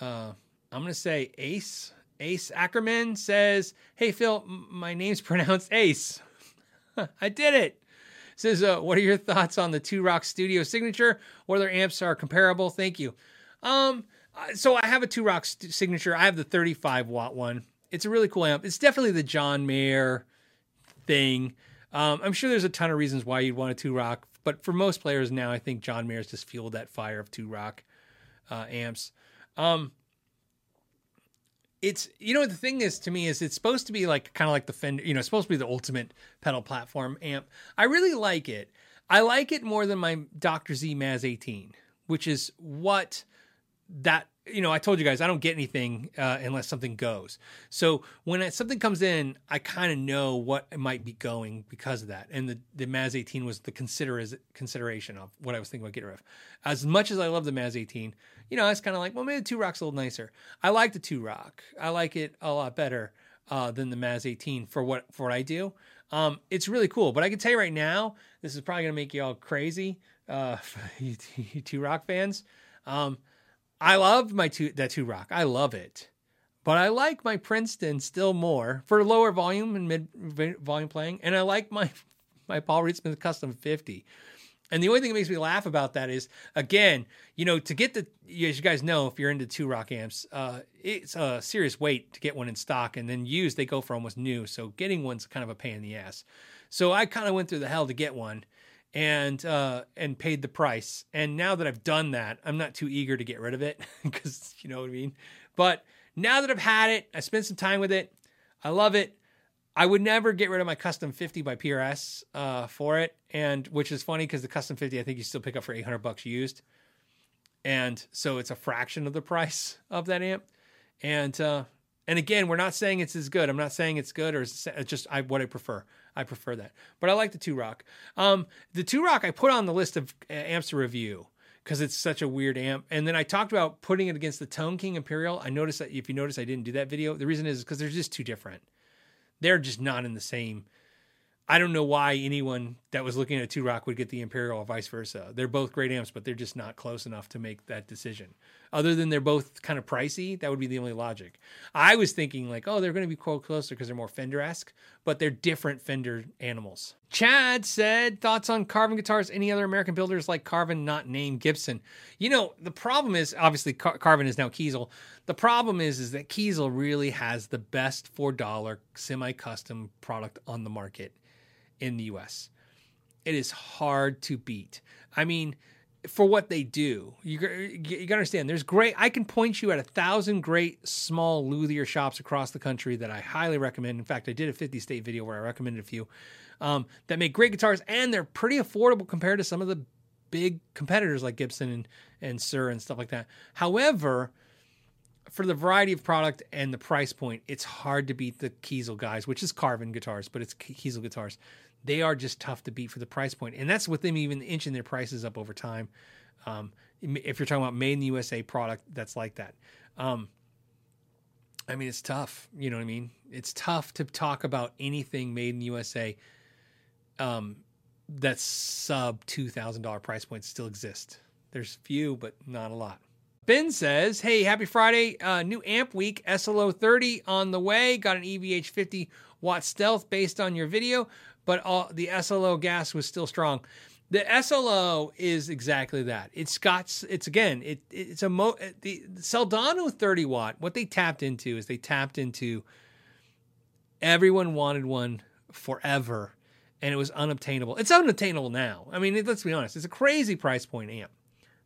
Uh, I'm gonna say Ace. Ace Ackerman says, "Hey Phil, m- my name's pronounced Ace. I did it." Says, uh, "What are your thoughts on the Two Rock Studio Signature? Whether amps are comparable? Thank you." Um, uh, so I have a Two Rock st- Signature. I have the 35 watt one. It's a really cool amp. It's definitely the John Mayer thing. Um, I'm sure there's a ton of reasons why you'd want a Two Rock, but for most players now, I think John Mayer's just fueled that fire of Two Rock uh, amps. Um, it's you know the thing is to me is it's supposed to be like kind of like the Fender, you know, it's supposed to be the ultimate pedal platform amp. I really like it. I like it more than my Dr. Z Maz 18, which is what that you know i told you guys i don't get anything uh, unless something goes. So when it, something comes in i kind of know what might be going because of that. And the, the maz 18 was the consider consideration of what i was thinking about getting rid of. As much as i love the maz 18 you know i was kind of like well maybe the two rock's a little nicer. I like the two rock. I like it a lot better uh, than the maz 18 for what for what i do. Um, it's really cool. But i can tell you right now this is probably going to make you all crazy uh, you, you two rock fans. Um, I love my two that two rock. I love it. But I like my Princeton still more for lower volume and mid volume playing. And I like my my Paul Reed Smith Custom 50. And the only thing that makes me laugh about that is, again, you know, to get the, as you guys know, if you're into two rock amps, uh, it's a serious wait to get one in stock. And then used, they go for almost new. So getting one's kind of a pain in the ass. So I kind of went through the hell to get one and uh, and paid the price. And now that I've done that, I'm not too eager to get rid of it because you know what I mean. But now that I've had it, I spent some time with it. I love it. I would never get rid of my custom 50 by PRS uh, for it, and which is funny because the custom 50 I think you still pick up for 800 bucks used, and so it's a fraction of the price of that amp. And uh, and again, we're not saying it's as good. I'm not saying it's good or it's just I, what I prefer. I prefer that. But I like the two rock. Um, the two rock I put on the list of uh, amps to review because it's such a weird amp. And then I talked about putting it against the Tone King Imperial. I noticed that if you notice, I didn't do that video. The reason is because they're just too different. they're just not in the same. I don't know why anyone that was looking at Two Rock would get the Imperial or vice versa. They're both great amps, but they're just not close enough to make that decision. Other than they're both kind of pricey, that would be the only logic. I was thinking like, oh, they're going to be quote closer because they're more Fender esque, but they're different Fender animals. Chad said thoughts on Carvin guitars. Any other American builders like Carvin, not named Gibson? You know, the problem is obviously Car- Carvin is now Kiesel. The problem is is that Kiesel really has the best four dollar semi custom product on the market in the US. It is hard to beat. I mean, for what they do, you, you gotta understand. There's great. I can point you at a thousand great small luthier shops across the country that I highly recommend. In fact, I did a 50 state video where I recommended a few um, that make great guitars, and they're pretty affordable compared to some of the big competitors like Gibson and and Suhr and stuff like that. However, for the variety of product and the price point, it's hard to beat the Kiesel guys, which is Carvin guitars, but it's Kiesel guitars. They are just tough to beat for the price point, and that's with them even inching their prices up over time. Um, if you're talking about made in the USA product, that's like that. Um, I mean, it's tough. You know what I mean? It's tough to talk about anything made in the USA um, that's sub two thousand dollar price points still exist. There's few, but not a lot. Ben says, "Hey, happy Friday! Uh, new amp week SLO 30 on the way. Got an EVH 50 watt stealth based on your video, but all, the SLO gas was still strong. The SLO is exactly that. It's got it's again it it's a mo the Soldano 30 watt. What they tapped into is they tapped into everyone wanted one forever, and it was unobtainable. It's unobtainable now. I mean, let's be honest. It's a crazy price point amp,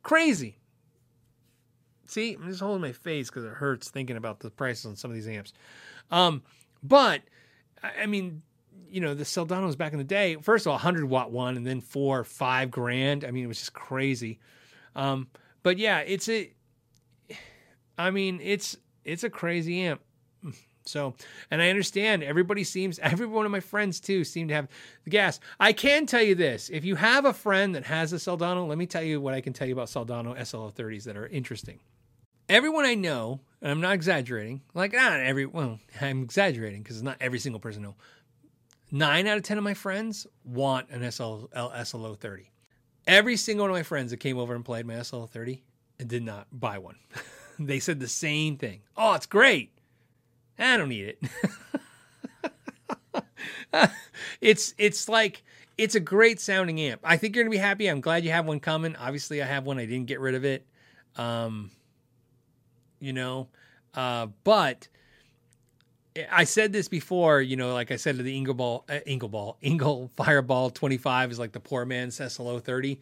crazy." See, I'm just holding my face because it hurts thinking about the prices on some of these amps. Um, but I mean, you know, the Soldanos back in the day, first of all, 100 watt one, and then four, five grand. I mean, it was just crazy. Um, but yeah, it's a, I mean, it's it's a crazy amp. So, and I understand everybody seems, every one of my friends too seem to have the gas. I can tell you this: if you have a friend that has a Soldano, let me tell you what I can tell you about Soldano SLO30s that are interesting everyone I know, and I'm not exaggerating, like not every, well, I'm exaggerating because it's not every single person I know. Nine out of 10 of my friends want an SL, SLO 30. Every single one of my friends that came over and played my SLO 30 and did not buy one. they said the same thing. Oh, it's great. I don't need it. it's it's like it's a great sounding amp. I think you're gonna be happy. I'm glad you have one coming. Obviously, I have one. I didn't get rid of it. Um, you know. Uh, but I said this before, you know, like I said to the Ingleball, uh, Ingleball, Engl Fireball 25 is like the poor man's SLO 30.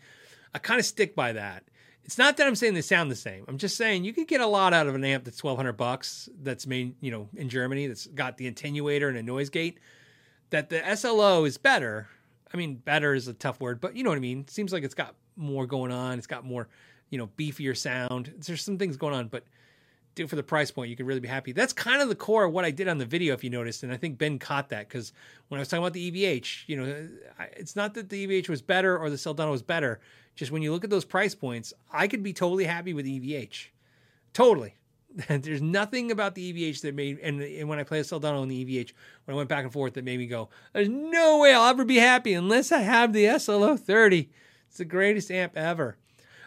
I kind of stick by that. It's not that I'm saying they sound the same. I'm just saying you could get a lot out of an amp that's 1200 bucks that's made, you know, in Germany that's got the attenuator and a noise gate. That the SLO is better. I mean, better is a tough word, but you know what I mean. It seems like it's got more going on. It's got more, you know, beefier sound. There's some things going on, but do for the price point, you could really be happy. That's kind of the core of what I did on the video, if you noticed. And I think Ben caught that because when I was talking about the EVH, you know, it's not that the EVH was better or the Soldano was better. Just when you look at those price points, I could be totally happy with EVH. Totally. There's nothing about the EVH that made, and, and when I play a Soldano in the EVH, when I went back and forth, that made me go, there's no way I'll ever be happy unless I have the SLO 30. It's the greatest amp ever.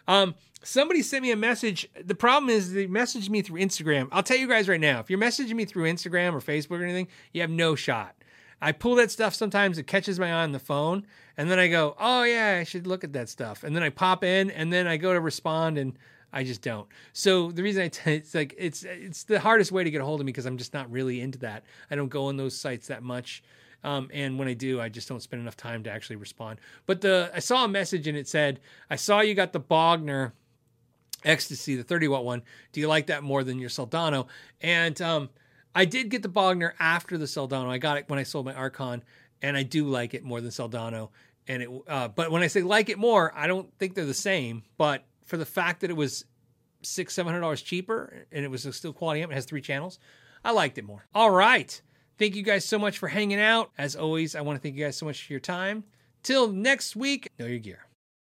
Um, somebody sent me a message. The problem is they messaged me through Instagram. I'll tell you guys right now, if you're messaging me through Instagram or Facebook or anything, you have no shot. I pull that stuff sometimes, it catches my eye on the phone, and then I go, oh yeah, I should look at that stuff. And then I pop in, and then I go to respond, and I just don't. So the reason I t- it's like it's it's the hardest way to get a hold of me because I'm just not really into that. I don't go on those sites that much. Um, and when I do, I just don't spend enough time to actually respond. But the I saw a message and it said, "I saw you got the Bogner Ecstasy, the 30 watt one. Do you like that more than your Soldano?" And um, I did get the Bogner after the Soldano. I got it when I sold my Archon, and I do like it more than Soldano. And it, uh, but when I say like it more, I don't think they're the same. But for the fact that it was six, seven hundred dollars cheaper, and it was still quality amp, it has three channels, I liked it more. All right. Thank you guys so much for hanging out. As always, I want to thank you guys so much for your time. Till next week, know your gear.